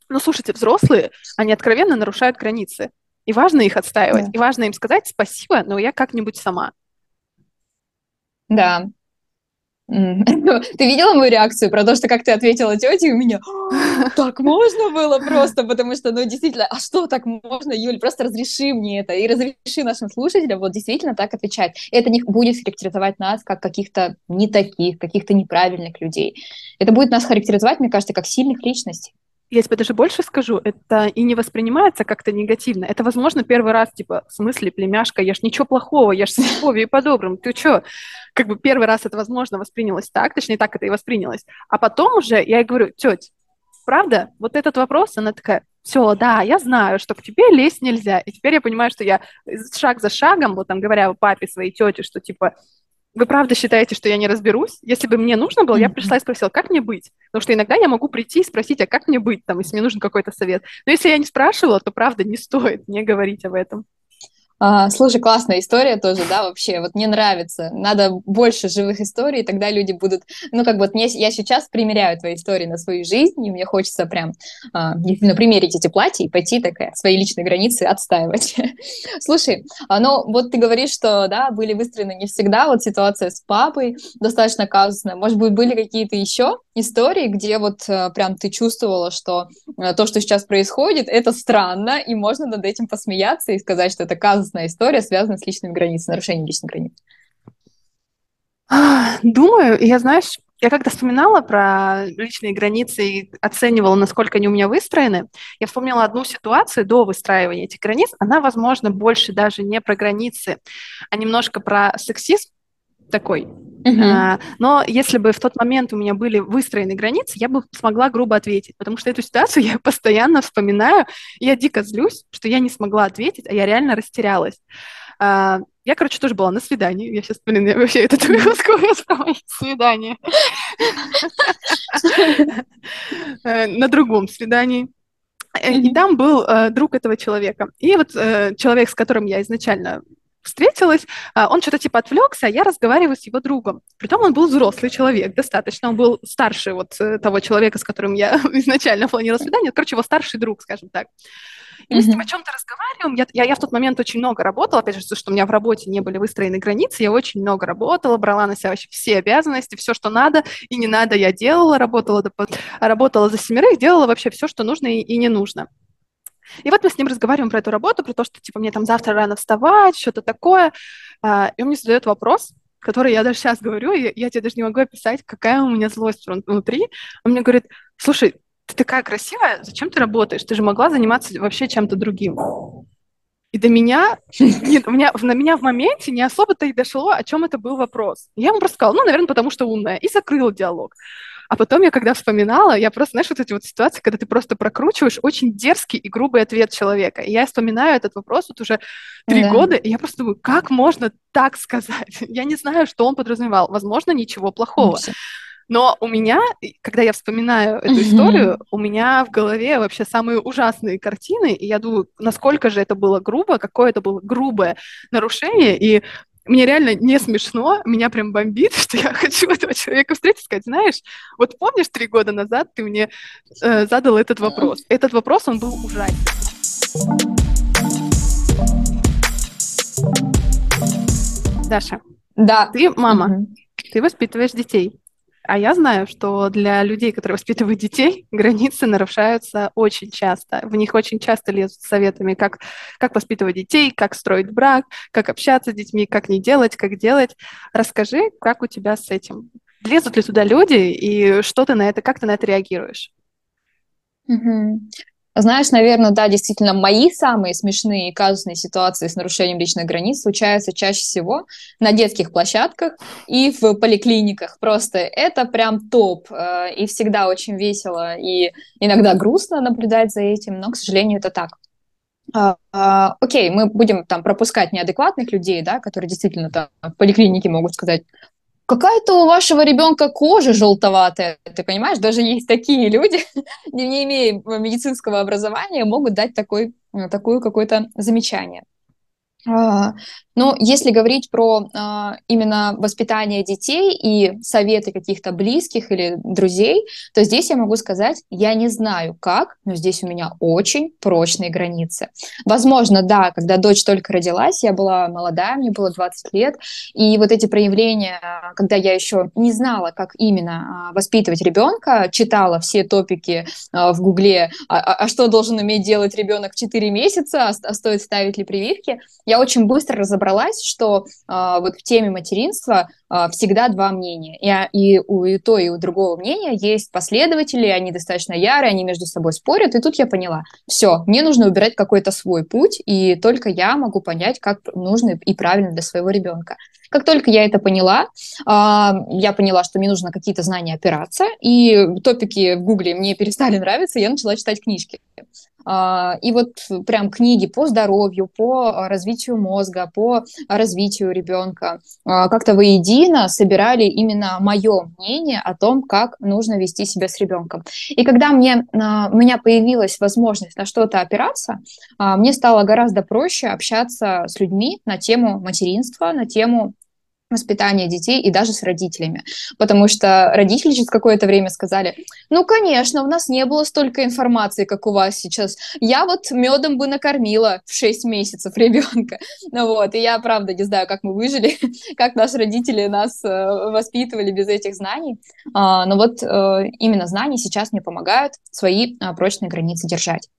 Но слушайте, взрослые, они откровенно нарушают границы. И важно их отстаивать, да. и важно им сказать спасибо, но я как-нибудь сама. Да. [laughs] Ты видела мою реакцию про то, что как ты ответила тете, у меня так можно было просто, потому что, ну, действительно, а что так можно, Юль, просто разреши мне это и разреши нашим слушателям вот действительно так отвечать. Это не будет характеризовать нас как каких-то не таких, каких-то неправильных людей. Это будет нас характеризовать, мне кажется, как сильных личностей я тебе даже больше скажу, это и не воспринимается как-то негативно. Это, возможно, первый раз, типа, в смысле, племяшка, я ж ничего плохого, я ж с и по-доброму, ты что? Как бы первый раз это, возможно, воспринялось так, точнее, так это и воспринялось. А потом уже я ей говорю, тетя, правда, вот этот вопрос, она такая, все, да, я знаю, что к тебе лезть нельзя. И теперь я понимаю, что я шаг за шагом, вот там говоря папе, своей тете, что типа, вы правда считаете, что я не разберусь? Если бы мне нужно было, я пришла и спросила, как мне быть? Потому что иногда я могу прийти и спросить, а как мне быть, там, если мне нужен какой-то совет. Но если я не спрашивала, то правда не стоит мне говорить об этом. А, слушай, классная история тоже, да, вообще, вот мне нравится. Надо больше живых историй, тогда люди будут, ну, как бы вот мне, я сейчас примеряю твои истории на свою жизнь, и мне хочется прям а, действительно примерить эти платья и пойти такая свои личные границы отстаивать. [laughs] Слушай, а, ну, вот ты говоришь, что, да, были выстроены не всегда, вот ситуация с папой достаточно казусная. Может быть, были какие-то еще истории, где вот а, прям ты чувствовала, что а, то, что сейчас происходит, это странно, и можно над этим посмеяться и сказать, что это казус казусная история, связанная с личными границами, нарушением личных границ? Думаю, я, знаешь, я когда вспоминала про личные границы и оценивала, насколько они у меня выстроены, я вспомнила одну ситуацию до выстраивания этих границ. Она, возможно, больше даже не про границы, а немножко про сексизм такой. Uh-huh. А, но если бы в тот момент у меня были выстроены границы, я бы смогла грубо ответить, потому что эту ситуацию [laughs] я постоянно вспоминаю, и я дико злюсь, что я не смогла ответить, а я реально растерялась. А, я, короче, тоже была на свидании. Я сейчас вспоминаю вообще этот выпуск про свидания. Э, на другом свидании. И там был э, друг этого человека. И вот э, человек, с которым я изначально встретилась, а, он что-то типа отвлекся, а я разговариваю с его другом. Притом он был взрослый человек достаточно, он был старше вот э, того человека, с которым я [laughs] изначально планировала свидание, короче, его старший друг, скажем так. И мы с ним о чем-то разговариваем. Я, я, я в тот момент очень много работала, опять же, что у меня в работе не были выстроены границы, я очень много работала, брала на себя вообще все обязанности, все, что надо и не надо, я делала, работала, работала за семерых, делала вообще все, что нужно и, и не нужно. И вот мы с ним разговариваем про эту работу, про то, что, типа, мне там завтра рано вставать, что-то такое. А, и он мне задает вопрос, который я даже сейчас говорю, и я тебе даже не могу описать, какая у меня злость внутри. Он мне говорит, слушай, ты такая красивая, зачем ты работаешь? Ты же могла заниматься вообще чем-то другим. И до меня, нет, у меня, на меня в моменте не особо-то и дошло, о чем это был вопрос. Я ему просто сказала, ну, наверное, потому что умная, и закрыл диалог. А потом я, когда вспоминала, я просто, знаешь, вот эти вот ситуации, когда ты просто прокручиваешь очень дерзкий и грубый ответ человека. И я вспоминаю этот вопрос вот уже три да. года, и я просто думаю, как можно так сказать? [laughs] Я не знаю, что он подразумевал. Возможно, ничего плохого. Все. Но у меня, когда я вспоминаю эту историю, у меня в голове вообще самые ужасные картины, и я думаю, насколько же это было грубо, какое это было грубое нарушение, и мне реально не смешно, меня прям бомбит, [laughs] что я хочу этого человека встретить, сказать, знаешь, вот помнишь, три года назад ты мне э, задал этот вопрос. Этот вопрос, он был ужасен. Даша. Да. Ты мама, угу. ты воспитываешь детей. А я знаю, что для людей, которые воспитывают детей, [laughs] границы нарушаются очень часто. В них очень часто лезут советами, как, как воспитывать детей, как строить брак, как общаться с детьми, как не делать, как делать. Расскажи, как у тебя с этим? Лезут ли туда люди, и что ты на это, как ты на это реагируешь? Угу. Знаешь, наверное, да, действительно, мои самые смешные и казусные ситуации с нарушением личных границ случаются чаще всего на детских площадках и в поликлиниках. Просто это прям топ. Э, и всегда очень весело и иногда грустно наблюдать за этим, но, к сожалению, это так. А, а, окей, мы будем там пропускать неадекватных людей, да, которые действительно там в поликлинике могут сказать, какая-то у вашего ребенка кожа желтоватая, ты понимаешь, даже есть такие люди, [laughs] не имея медицинского образования, могут дать такой, такое какое-то замечание. А, но если говорить про а, именно воспитание детей и советы каких-то близких или друзей, то здесь я могу сказать, я не знаю как, но здесь у меня очень прочные границы. Возможно, да, когда дочь только родилась, я была молодая, мне было 20 лет, и вот эти проявления, когда я еще не знала, как именно а, воспитывать ребенка, читала все топики а, в Гугле, а, а, а что должен уметь делать ребенок в 4 месяца, а, а стоит ставить ли прививки, я очень быстро разобралась разобралась, что э, вот в теме материнства э, всегда два мнения. И, и у и то, и у другого мнения есть последователи, они достаточно ярые, они между собой спорят. И тут я поняла, все, мне нужно убирать какой-то свой путь, и только я могу понять, как нужно и правильно для своего ребенка. Как только я это поняла, я поняла, что мне нужно какие-то знания опираться, и топики в Гугле мне перестали [laughs] нравиться, я начала читать книжки. А, и вот прям книги по здоровью, по развитию мозга, по развитию ребенка а, как-то воедино собирали именно мое мнение о том, как нужно вести себя с ребенком. И когда мне, а, у меня появилась возможность на что-то опираться, мне стало гораздо проще общаться с людьми на тему материнства, на тему воспитания детей и даже с родителями. Потому что родители через какое-то время сказали, ну, конечно, у нас не было столько информации, как у вас сейчас. Я вот медом бы накормила в 6 месяцев ребенка. [laughs] Ну вот, и я, правда, не знаю, как мы выжили, [laughs] как наши родители нас э, воспитывали без этих знаний. А, но вот э, именно знания сейчас мне помогают свои а, прочные границы держать.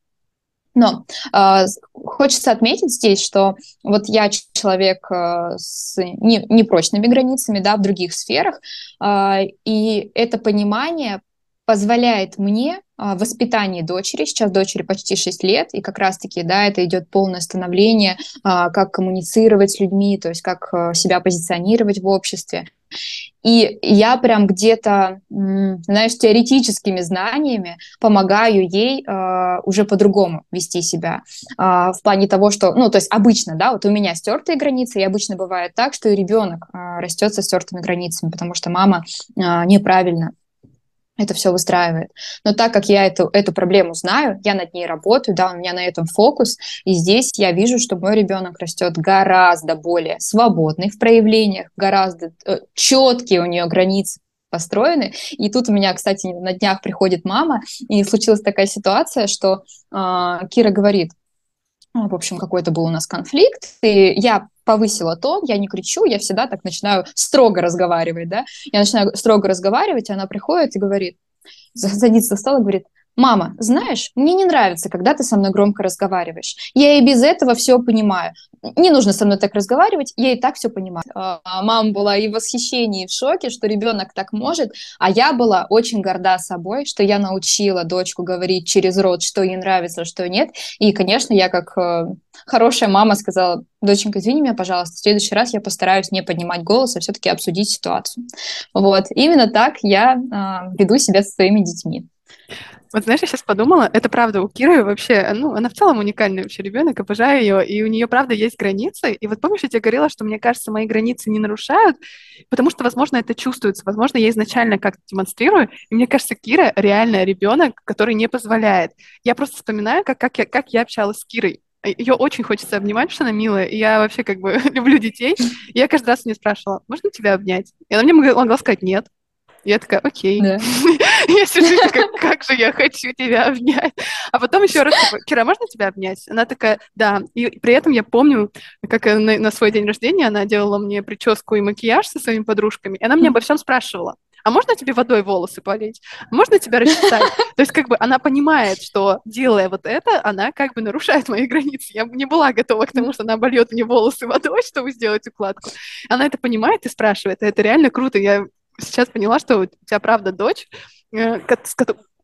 Но э, хочется отметить здесь, что вот я человек э, с не, непрочными границами, да, в других сферах, э, и это понимание позволяет мне э, воспитании дочери, сейчас дочери почти 6 лет, и как раз-таки, да, это идет полное становление, как коммуницировать с людьми, то есть как э, себя позиционировать в обществе. И я прям где-то, знаешь, теоретическими знаниями помогаю ей э, уже по-другому вести себя. Э, в плане того, что, ну, то есть обычно, да, вот у меня стертые границы, и обычно бывает так, что и ребенок э, растет со стертыми границами, потому что мама э, неправильно это все выстраивает. Но так как я эту, эту проблему знаю, я над ней работаю, да, у меня на этом фокус, и здесь я вижу, что мой ребенок растет гораздо более свободный в проявлениях, гораздо э, четкие у нее границы построены. И тут у меня, кстати, на днях приходит мама, и случилась такая ситуация, что э, Кира говорит, «А, в общем, какой-то был у нас конфликт, и я повысила тон, я не кричу, я всегда так начинаю строго разговаривать, да, я начинаю строго разговаривать, и она приходит и говорит, садится за стол и говорит, Мама, знаешь, мне не нравится, когда ты со мной громко разговариваешь. Я и без этого все понимаю. Не нужно со мной так разговаривать, я и так все понимаю. А, мама была и в восхищении, и в шоке, что ребенок так может, а я была очень горда собой, что я научила дочку говорить через рот, что ей нравится, что нет. И, конечно, я как э, хорошая мама сказала, доченька, извини меня, пожалуйста, в следующий раз я постараюсь не поднимать голос, а все-таки обсудить ситуацию. Вот, именно так я э, веду себя со своими детьми. Вот знаешь, я сейчас подумала, это правда, у Киры вообще, ну, она в целом уникальный вообще ребенок, обожаю ее, и у нее, правда, есть границы. И вот помнишь, я тебе говорила, что мне кажется, мои границы не нарушают, потому что, возможно, это чувствуется, возможно, я изначально как-то демонстрирую, и мне кажется, Кира реально ребенок, который не позволяет. Я просто вспоминаю, как, как, я, как я общалась с Кирой. Ее очень хочется обнимать, что она милая, и я вообще как бы [laughs] люблю детей. И я каждый раз не спрашивала, можно тебя обнять? И она мне могла сказать нет. Я такая, окей. Да. [laughs] я сижу такая, как же я хочу тебя обнять. А потом еще раз, типа, Кира, можно тебя обнять? Она такая, да. И при этом я помню, как на, на свой день рождения она делала мне прическу и макияж со своими подружками, и она мне обо всем спрашивала. А можно тебе водой волосы полить? Можно тебя расчесать? То есть как бы она понимает, что делая вот это, она как бы нарушает мои границы. Я не была готова к тому, что она обольет мне волосы водой, чтобы сделать укладку. Она это понимает и спрашивает. И это реально круто. Я сейчас поняла, что у тебя правда дочь, э,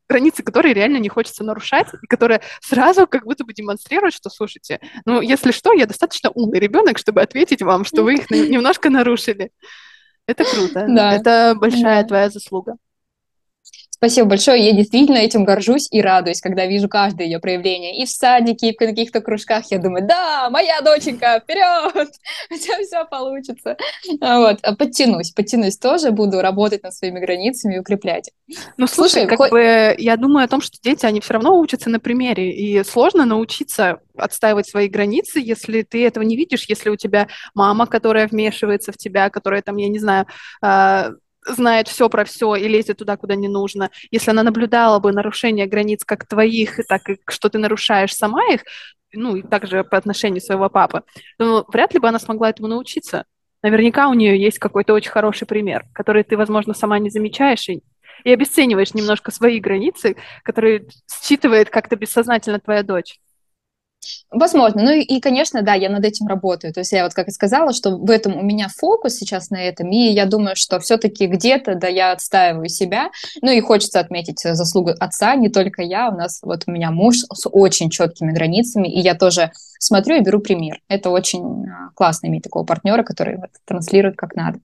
границы, которые реально не хочется нарушать, и которые сразу как будто бы демонстрируют, что, слушайте, ну, если что, я достаточно умный ребенок, чтобы ответить вам, что вы их немножко нарушили. Это круто. Да. Это большая да. твоя заслуга. Спасибо большое. Я действительно этим горжусь и радуюсь, когда вижу каждое ее проявление. И в садике, и в каких-то кружках. Я думаю, да, моя доченька, вперед! [laughs] У тебя все получится. Вот. А подтянусь, подтянусь тоже. Буду работать над своими границами и укреплять. Ну, слушай, слушай как хоть... бы я думаю о том, что дети, они все равно учатся на примере. И сложно научиться отстаивать свои границы, если ты этого не видишь, если у тебя мама, которая вмешивается в тебя, которая там, я не знаю, а, знает все про все и лезет туда, куда не нужно, если она наблюдала бы нарушение границ как твоих, так и что ты нарушаешь сама их, ну и также по отношению своего папы, то вряд ли бы она смогла этому научиться. Наверняка у нее есть какой-то очень хороший пример, который ты, возможно, сама не замечаешь и, и обесцениваешь немножко свои границы, которые считывает как-то бессознательно твоя дочь. Возможно. Ну и, и, конечно, да, я над этим работаю. То есть я вот как и сказала, что в этом у меня фокус сейчас на этом, и я думаю, что все-таки где-то, да, я отстаиваю себя. Ну и хочется отметить заслугу отца, не только я. У нас вот у меня муж с очень четкими границами, и я тоже смотрю и беру пример. Это очень а, классно иметь такого партнера, который вот, транслирует как надо.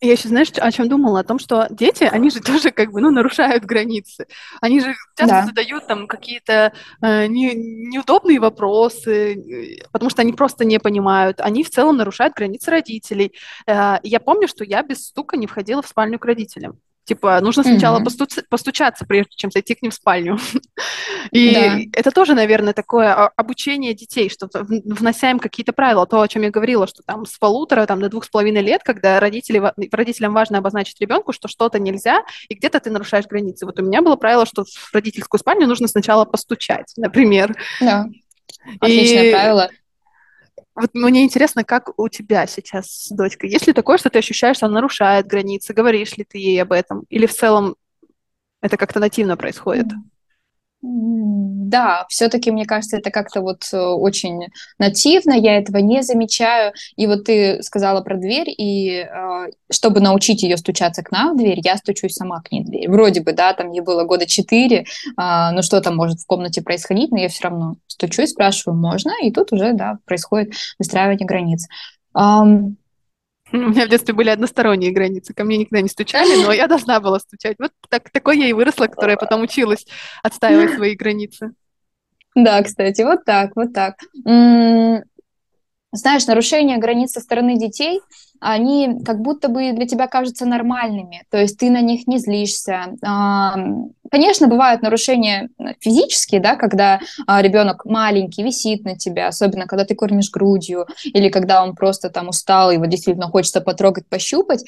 Я еще, знаешь, о чем думала? О том, что дети, они же тоже как бы, ну, нарушают границы. Они же часто да. задают там какие-то э, не, неудобные вопросы, э, потому что они просто не понимают. Они в целом нарушают границы родителей. Э, я помню, что я без стука не входила в спальню к родителям. Типа, нужно сначала mm-hmm. постучаться, прежде чем зайти к ним в спальню. [laughs] И да. это тоже, наверное, такое обучение детей, что внося им какие-то правила. То, о чем я говорила, что там с полутора там, до двух с половиной лет, когда родители, родителям важно обозначить ребенку, что что-то нельзя, и где-то ты нарушаешь границы. Вот у меня было правило, что в родительскую спальню нужно сначала постучать, [laughs] например. Да. Отличное и... правило. Вот мне интересно, как у тебя сейчас с дочкой? Есть ли такое, что ты ощущаешь, что она нарушает границы? Говоришь ли ты ей об этом? Или в целом это как-то нативно происходит? Mm. Да, все-таки, мне кажется, это как-то вот э, очень нативно, я этого не замечаю. И вот ты сказала про дверь, и э, чтобы научить ее стучаться к нам в дверь, я стучусь сама к ней в дверь. Вроде бы, да, там ей было года четыре, э, ну что там может в комнате происходить, но я все равно стучусь, спрашиваю, можно, и тут уже, да, происходит выстраивание границ. [laughs] у меня в детстве были односторонние границы, ко мне никогда не стучали, но я должна была стучать. Вот так, такой я и выросла, которая потом училась отстаивать свои границы. Да, кстати, вот так, вот так. Знаешь, нарушение границ со стороны детей, они как будто бы для тебя кажутся нормальными, то есть ты на них не злишься. Конечно, бывают нарушения физические, да, когда а, ребенок маленький, висит на тебя, особенно когда ты кормишь грудью, или когда он просто там устал, его действительно хочется потрогать, пощупать.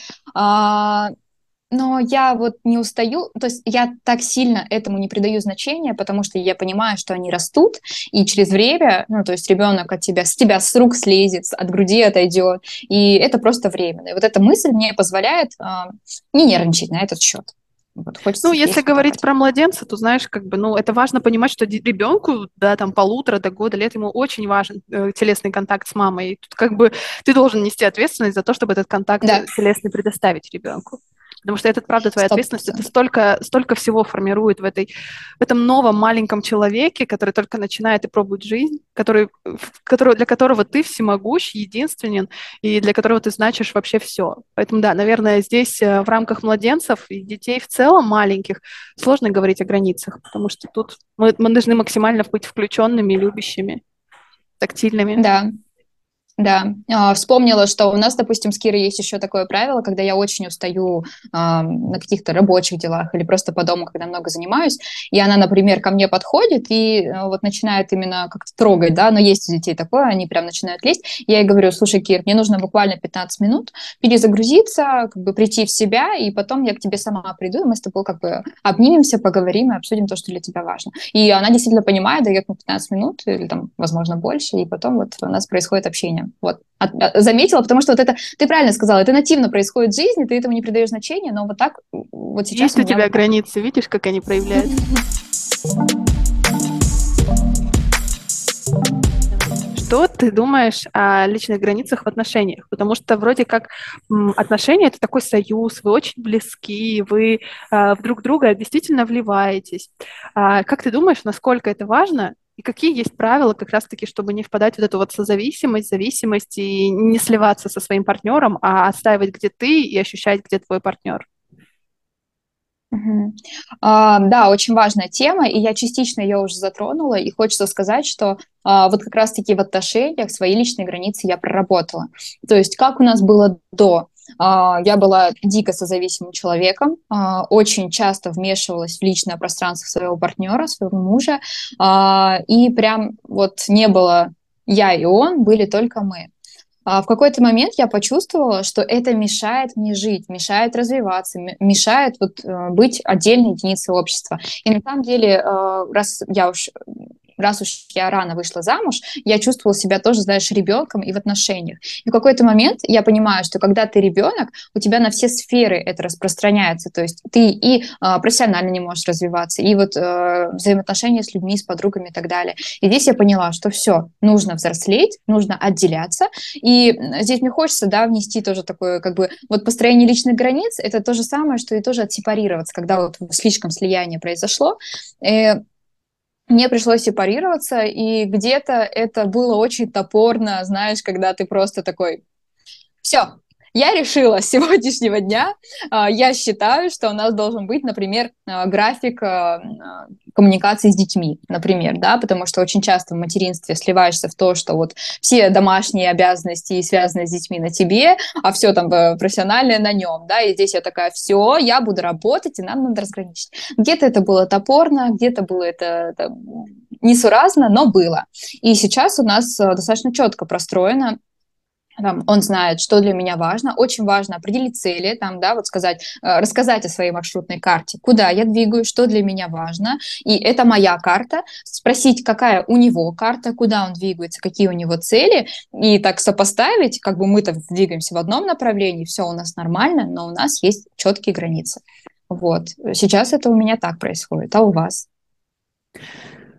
Но я вот не устаю, то есть я так сильно этому не придаю значения, потому что я понимаю, что они растут, и через время, ну, то есть ребенок от тебя, с тебя с рук слезет, от груди отойдет, и это просто временно. И вот эта мысль мне позволяет э, не нервничать на этот счет. Вот, ну, если говорить попасть. про младенца, то знаешь, как бы, ну, это важно понимать, что ребенку, да, там полутора до года лет ему очень важен э, телесный контакт с мамой. И тут как бы ты должен нести ответственность за то, чтобы этот контакт да. телесный предоставить ребенку. Потому что это, правда, твоя 100%. ответственность. Это столько, столько всего формирует в, этой, в этом новом маленьком человеке, который только начинает и пробует жизнь, который, который, для которого ты всемогущ, единственен, и для которого ты значишь вообще все. Поэтому, да, наверное, здесь э, в рамках младенцев и детей в целом маленьких сложно говорить о границах, потому что тут мы, мы должны максимально быть включенными, любящими, тактильными. Да, да, а, вспомнила, что у нас, допустим, с Кирой есть еще такое правило, когда я очень устаю а, на каких-то рабочих делах или просто по дому, когда много занимаюсь, и она, например, ко мне подходит и а, вот начинает именно как-то трогать, да, но есть у детей такое, они прям начинают лезть, я ей говорю, слушай, Кир, мне нужно буквально 15 минут перезагрузиться, как бы прийти в себя, и потом я к тебе сама приду, и мы с тобой как бы обнимемся, поговорим и обсудим то, что для тебя важно. И она действительно понимает, дает мне 15 минут или там, возможно, больше, и потом вот у нас происходит общение. Вот. От, от, заметила, потому что вот это, ты правильно сказала, это нативно происходит в жизни, ты этому не придаешь значения, но вот так вот сейчас... Есть у, у тебя вот границы, видишь, как они проявляются? Что ты думаешь о личных границах в отношениях? Потому что вроде как отношения это такой союз, вы очень близки, вы э, друг друга действительно вливаетесь. А как ты думаешь, насколько это важно и какие есть правила как раз-таки, чтобы не впадать в эту вот созависимость, зависимость и не сливаться со своим партнером, а отстаивать, где ты и ощущать, где твой партнер? Угу. А, да, очень важная тема, и я частично ее уже затронула, и хочется сказать, что а, вот как раз-таки в отношениях свои личные границы я проработала. То есть как у нас было до? А, я была дико созависимым человеком, а, очень часто вмешивалась в личное пространство своего партнера, своего мужа, а, и прям вот не было я и он, были только мы. В какой-то момент я почувствовала, что это мешает мне жить, мешает развиваться, мешает вот э, быть отдельной единицей общества. И на самом деле, э, раз я уж раз уж я рано вышла замуж, я чувствовала себя тоже, знаешь, ребенком и в отношениях. И в какой-то момент я понимаю, что когда ты ребенок, у тебя на все сферы это распространяется. То есть ты и э, профессионально не можешь развиваться, и вот э, взаимоотношения с людьми, с подругами и так далее. И здесь я поняла, что все, нужно взрослеть, нужно отделяться. И здесь мне хочется, да, внести тоже такое, как бы, вот построение личных границ, это то же самое, что и тоже отсепарироваться, когда вот слишком слияние произошло. Э, мне пришлось сепарироваться, и где-то это было очень топорно, знаешь, когда ты просто такой, все, я решила с сегодняшнего дня, а, я считаю, что у нас должен быть, например, а, график а, коммуникации с детьми, например, да, потому что очень часто в материнстве сливаешься в то, что вот все домашние обязанности связаны с детьми на тебе, а все там э, профессиональное на нем, да, и здесь я такая, все, я буду работать, и нам надо разграничить. Где-то это было топорно, где-то было это, это несуразно, но было. И сейчас у нас э, достаточно четко простроено там, он знает, что для меня важно. Очень важно определить цели, там, да, вот сказать, э, рассказать о своей маршрутной карте, куда я двигаюсь, что для меня важно. И это моя карта. Спросить, какая у него карта, куда он двигается, какие у него цели. И так сопоставить, как бы мы-то двигаемся в одном направлении, все у нас нормально, но у нас есть четкие границы. Вот. Сейчас это у меня так происходит. А у вас?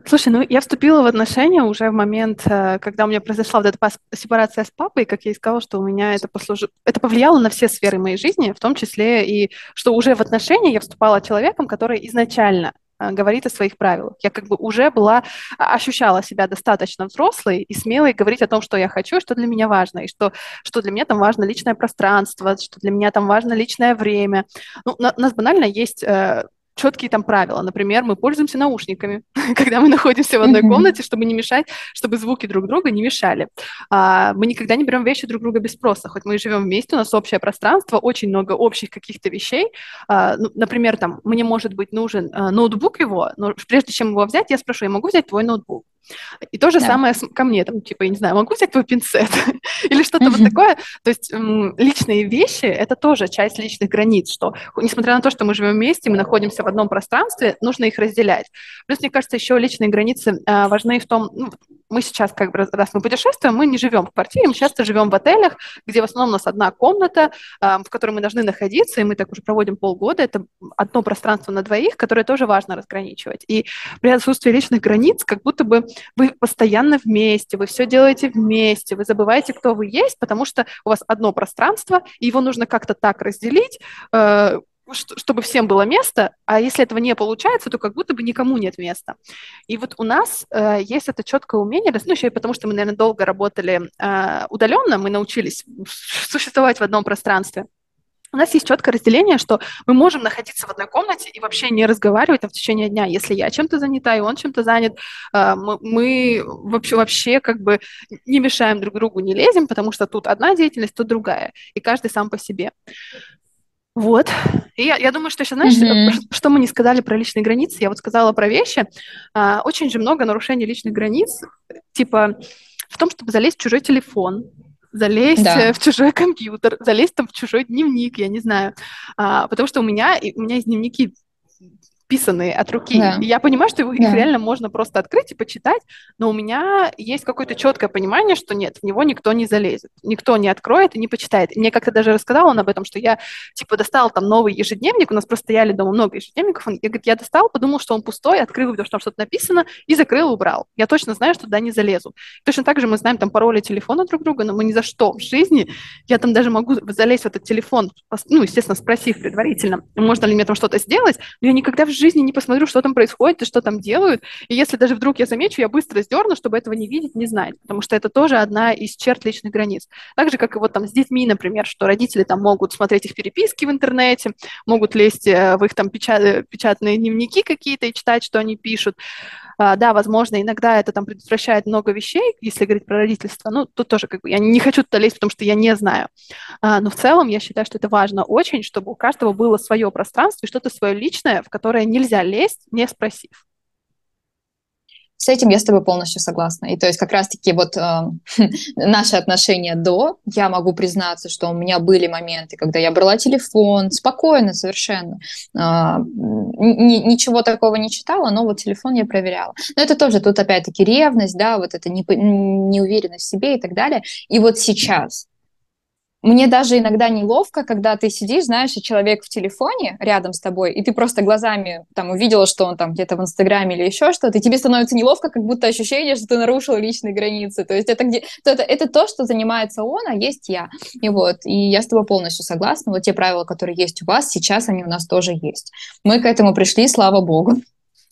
Слушай, ну я вступила в отношения уже в момент, э, когда у меня произошла вот эта сепарация с папой, как я и сказала, что у меня это, послуж... это повлияло на все сферы моей жизни, в том числе и что уже в отношения я вступала человеком, который изначально э, говорит о своих правилах. Я как бы уже была, а, ощущала себя достаточно взрослой и смелой говорить о том, что я хочу, что для меня важно, и что, что для меня там важно личное пространство, что для меня там важно личное время. Ну, у нас банально есть э, четкие там правила. Например, мы пользуемся наушниками, [laughs] когда мы находимся в одной комнате, чтобы не мешать, чтобы звуки друг друга не мешали. А, мы никогда не берем вещи друг друга без спроса, хоть мы и живем вместе, у нас общее пространство, очень много общих каких-то вещей. А, ну, например, там, мне может быть нужен а, ноутбук его, но прежде чем его взять, я спрошу, я могу взять твой ноутбук? И то же да. самое ко мне, там, типа, я не знаю, могу взять твой пинцет [laughs] или что-то вот такое. То есть личные вещи – это тоже часть личных границ, что, несмотря на то, что мы живем вместе, мы находимся в одном пространстве, нужно их разделять. Плюс, мне кажется, еще личные границы а, важны в том, ну, мы сейчас, как бы, раз мы путешествуем, мы не живем в квартире, мы часто живем в отелях, где в основном у нас одна комната, в которой мы должны находиться, и мы так уже проводим полгода. Это одно пространство на двоих, которое тоже важно разграничивать. И при отсутствии личных границ, как будто бы вы постоянно вместе, вы все делаете вместе, вы забываете, кто вы есть, потому что у вас одно пространство, и его нужно как-то так разделить, э, чтобы всем было место, а если этого не получается, то как будто бы никому нет места. И вот у нас э, есть это четкое умение, ну еще и потому, что мы, наверное, долго работали э, удаленно, мы научились [laughs] существовать в одном пространстве у нас есть четкое разделение, что мы можем находиться в одной комнате и вообще не разговаривать в течение дня. Если я чем-то занята, и он чем-то занят, э, мы вообще, вообще как бы не мешаем друг другу, не лезем, потому что тут одна деятельность, тут другая, и каждый сам по себе. Вот. И я, я думаю, что еще, знаешь, mm-hmm. что мы не сказали про личные границы, я вот сказала про вещи. А, очень же много нарушений личных границ, типа в том, чтобы залезть в чужой телефон, залезть да. Э, в чужой компьютер, залезть там в чужой дневник, я не знаю. А, потому что у меня, у меня есть дневники писанные от руки. Да. И я понимаю, что их да. реально можно просто открыть и почитать, но у меня есть какое-то четкое понимание, что нет, в него никто не залезет, никто не откроет и не почитает. И мне как-то даже рассказал он об этом, что я, типа, достал там новый ежедневник, у нас просто стояли дома много ежедневников, он, я, говорит, я достал, подумал, что он пустой, открыл, потому что там что-то написано, и закрыл, убрал. Я точно знаю, что туда не залезу. Точно так же мы знаем там пароли телефона друг друга, но мы ни за что в жизни, я там даже могу залезть в этот телефон, ну, естественно, спросив предварительно, можно ли мне там что-то сделать, но я никогда в жизни не посмотрю, что там происходит и что там делают. И если даже вдруг я замечу, я быстро сдерну, чтобы этого не видеть, не знать, потому что это тоже одна из черт личных границ. Так же, как и вот там с детьми, например, что родители там могут смотреть их переписки в интернете, могут лезть э, в их там печат, печатные дневники какие-то и читать, что они пишут. А, да, возможно, иногда это там предотвращает много вещей, если говорить про родительство. Ну, тут тоже как бы я не хочу туда лезть, потому что я не знаю. А, но в целом я считаю, что это важно очень, чтобы у каждого было свое пространство и что-то свое личное, в которое нельзя лезть, не спросив. С этим я с тобой полностью согласна. И то есть как раз-таки вот э, [laughs] наши отношения до, я могу признаться, что у меня были моменты, когда я брала телефон, спокойно совершенно, э, ни, ничего такого не читала, но вот телефон я проверяла. Но это тоже тут опять-таки ревность, да, вот это неуверенность в себе и так далее. И вот сейчас, мне даже иногда неловко, когда ты сидишь, знаешь, и человек в телефоне рядом с тобой, и ты просто глазами там увидела, что он там где-то в Инстаграме или еще что-то, и тебе становится неловко, как будто ощущение, что ты нарушила личные границы. То есть это, где, это, это то, что занимается он, а есть я. И вот, и я с тобой полностью согласна. Вот те правила, которые есть у вас, сейчас они у нас тоже есть. Мы к этому пришли, слава богу.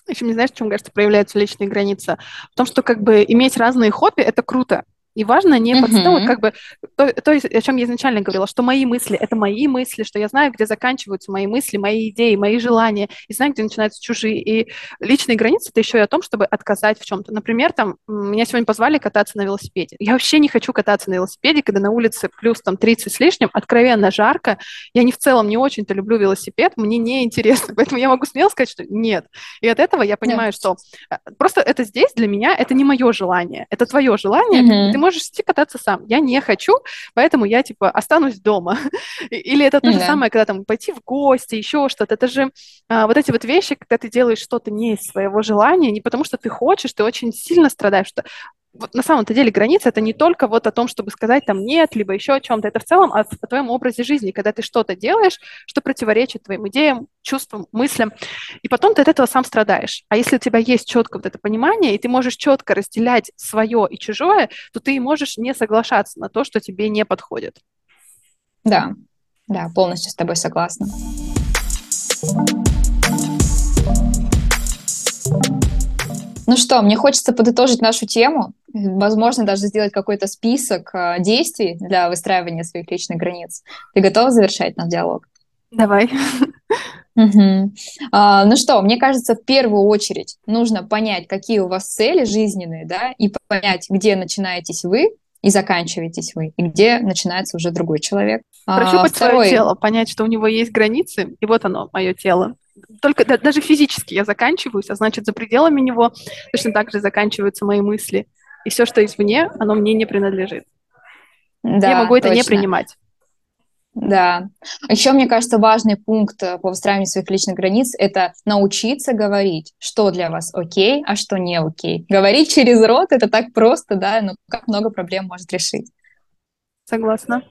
Еще не знаешь, в чем, кажется, проявляются личные границы? В том, что как бы иметь разные хобби – это круто. И важно не uh-huh. подстилать, как бы, то, то, о чем я изначально говорила, что мои мысли — это мои мысли, что я знаю, где заканчиваются мои мысли, мои идеи, мои желания, и знаю, где начинаются чужие. И личные границы — это еще и о том, чтобы отказать в чем-то. Например, там, меня сегодня позвали кататься на велосипеде. Я вообще не хочу кататься на велосипеде, когда на улице плюс там 30 с лишним, откровенно жарко. Я не в целом не очень-то люблю велосипед, мне не интересно, [laughs] поэтому я могу смело сказать, что нет. И от этого я понимаю, нет. что э, просто это здесь для меня, это не мое желание, это твое желание, uh-huh. ты можешь идти кататься сам. Я не хочу, поэтому я, типа, останусь дома. [laughs] Или это то же самое, когда там пойти в гости, еще что-то. Это же а, вот эти вот вещи, когда ты делаешь что-то не из своего желания, не потому что ты хочешь, ты очень сильно страдаешь, что вот на самом-то деле граница это не только вот о том, чтобы сказать там нет, либо еще о чем-то. Это в целом о, о твоем образе жизни, когда ты что-то делаешь, что противоречит твоим идеям, чувствам, мыслям, и потом ты от этого сам страдаешь. А если у тебя есть четко вот это понимание, и ты можешь четко разделять свое и чужое, то ты можешь не соглашаться на то, что тебе не подходит. Да, да, полностью с тобой согласна. Ну что, мне хочется подытожить нашу тему, возможно, даже сделать какой-то список э, действий для выстраивания своих личных границ. Ты готова завершать наш диалог? Давай. Угу. А, ну что, мне кажется, в первую очередь нужно понять, какие у вас цели жизненные, да, и понять, где начинаетесь вы и заканчиваетесь вы, и где начинается уже другой человек. Прощупать а, второе... свое тело, понять, что у него есть границы, и вот оно, мое тело только да, даже физически я заканчиваюсь, а значит, за пределами него точно так же заканчиваются мои мысли. И все, что извне, оно мне не принадлежит. Да, я могу это точно. не принимать. Да. Еще, мне кажется, важный пункт э, по выстраиванию своих личных границ – это научиться говорить, что для вас окей, а что не окей. Говорить через рот – это так просто, да, но как много проблем может решить. Согласна.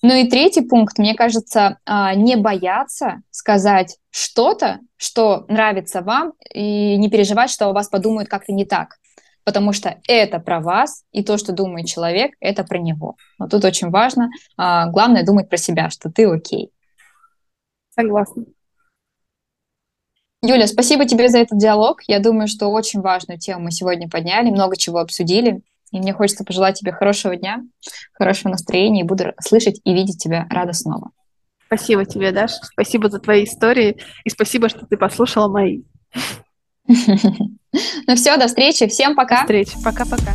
Ну и третий пункт, мне кажется, а, не бояться сказать что-то, что нравится вам, и не переживать, что о вас подумают как-то не так. Потому что это про вас, и то, что думает человек, это про него. Но тут очень важно, а, главное думать про себя, что ты окей. Согласна. Юля, спасибо тебе за этот диалог. Я думаю, что очень важную тему мы сегодня подняли, много чего обсудили. И мне хочется пожелать тебе хорошего дня, хорошего настроения, и буду слышать и видеть тебя рада снова. Спасибо тебе, Даш. Спасибо за твои истории. И спасибо, что ты послушала мои. [laughs] Ну все, до встречи. Всем пока. До встречи. Пока-пока.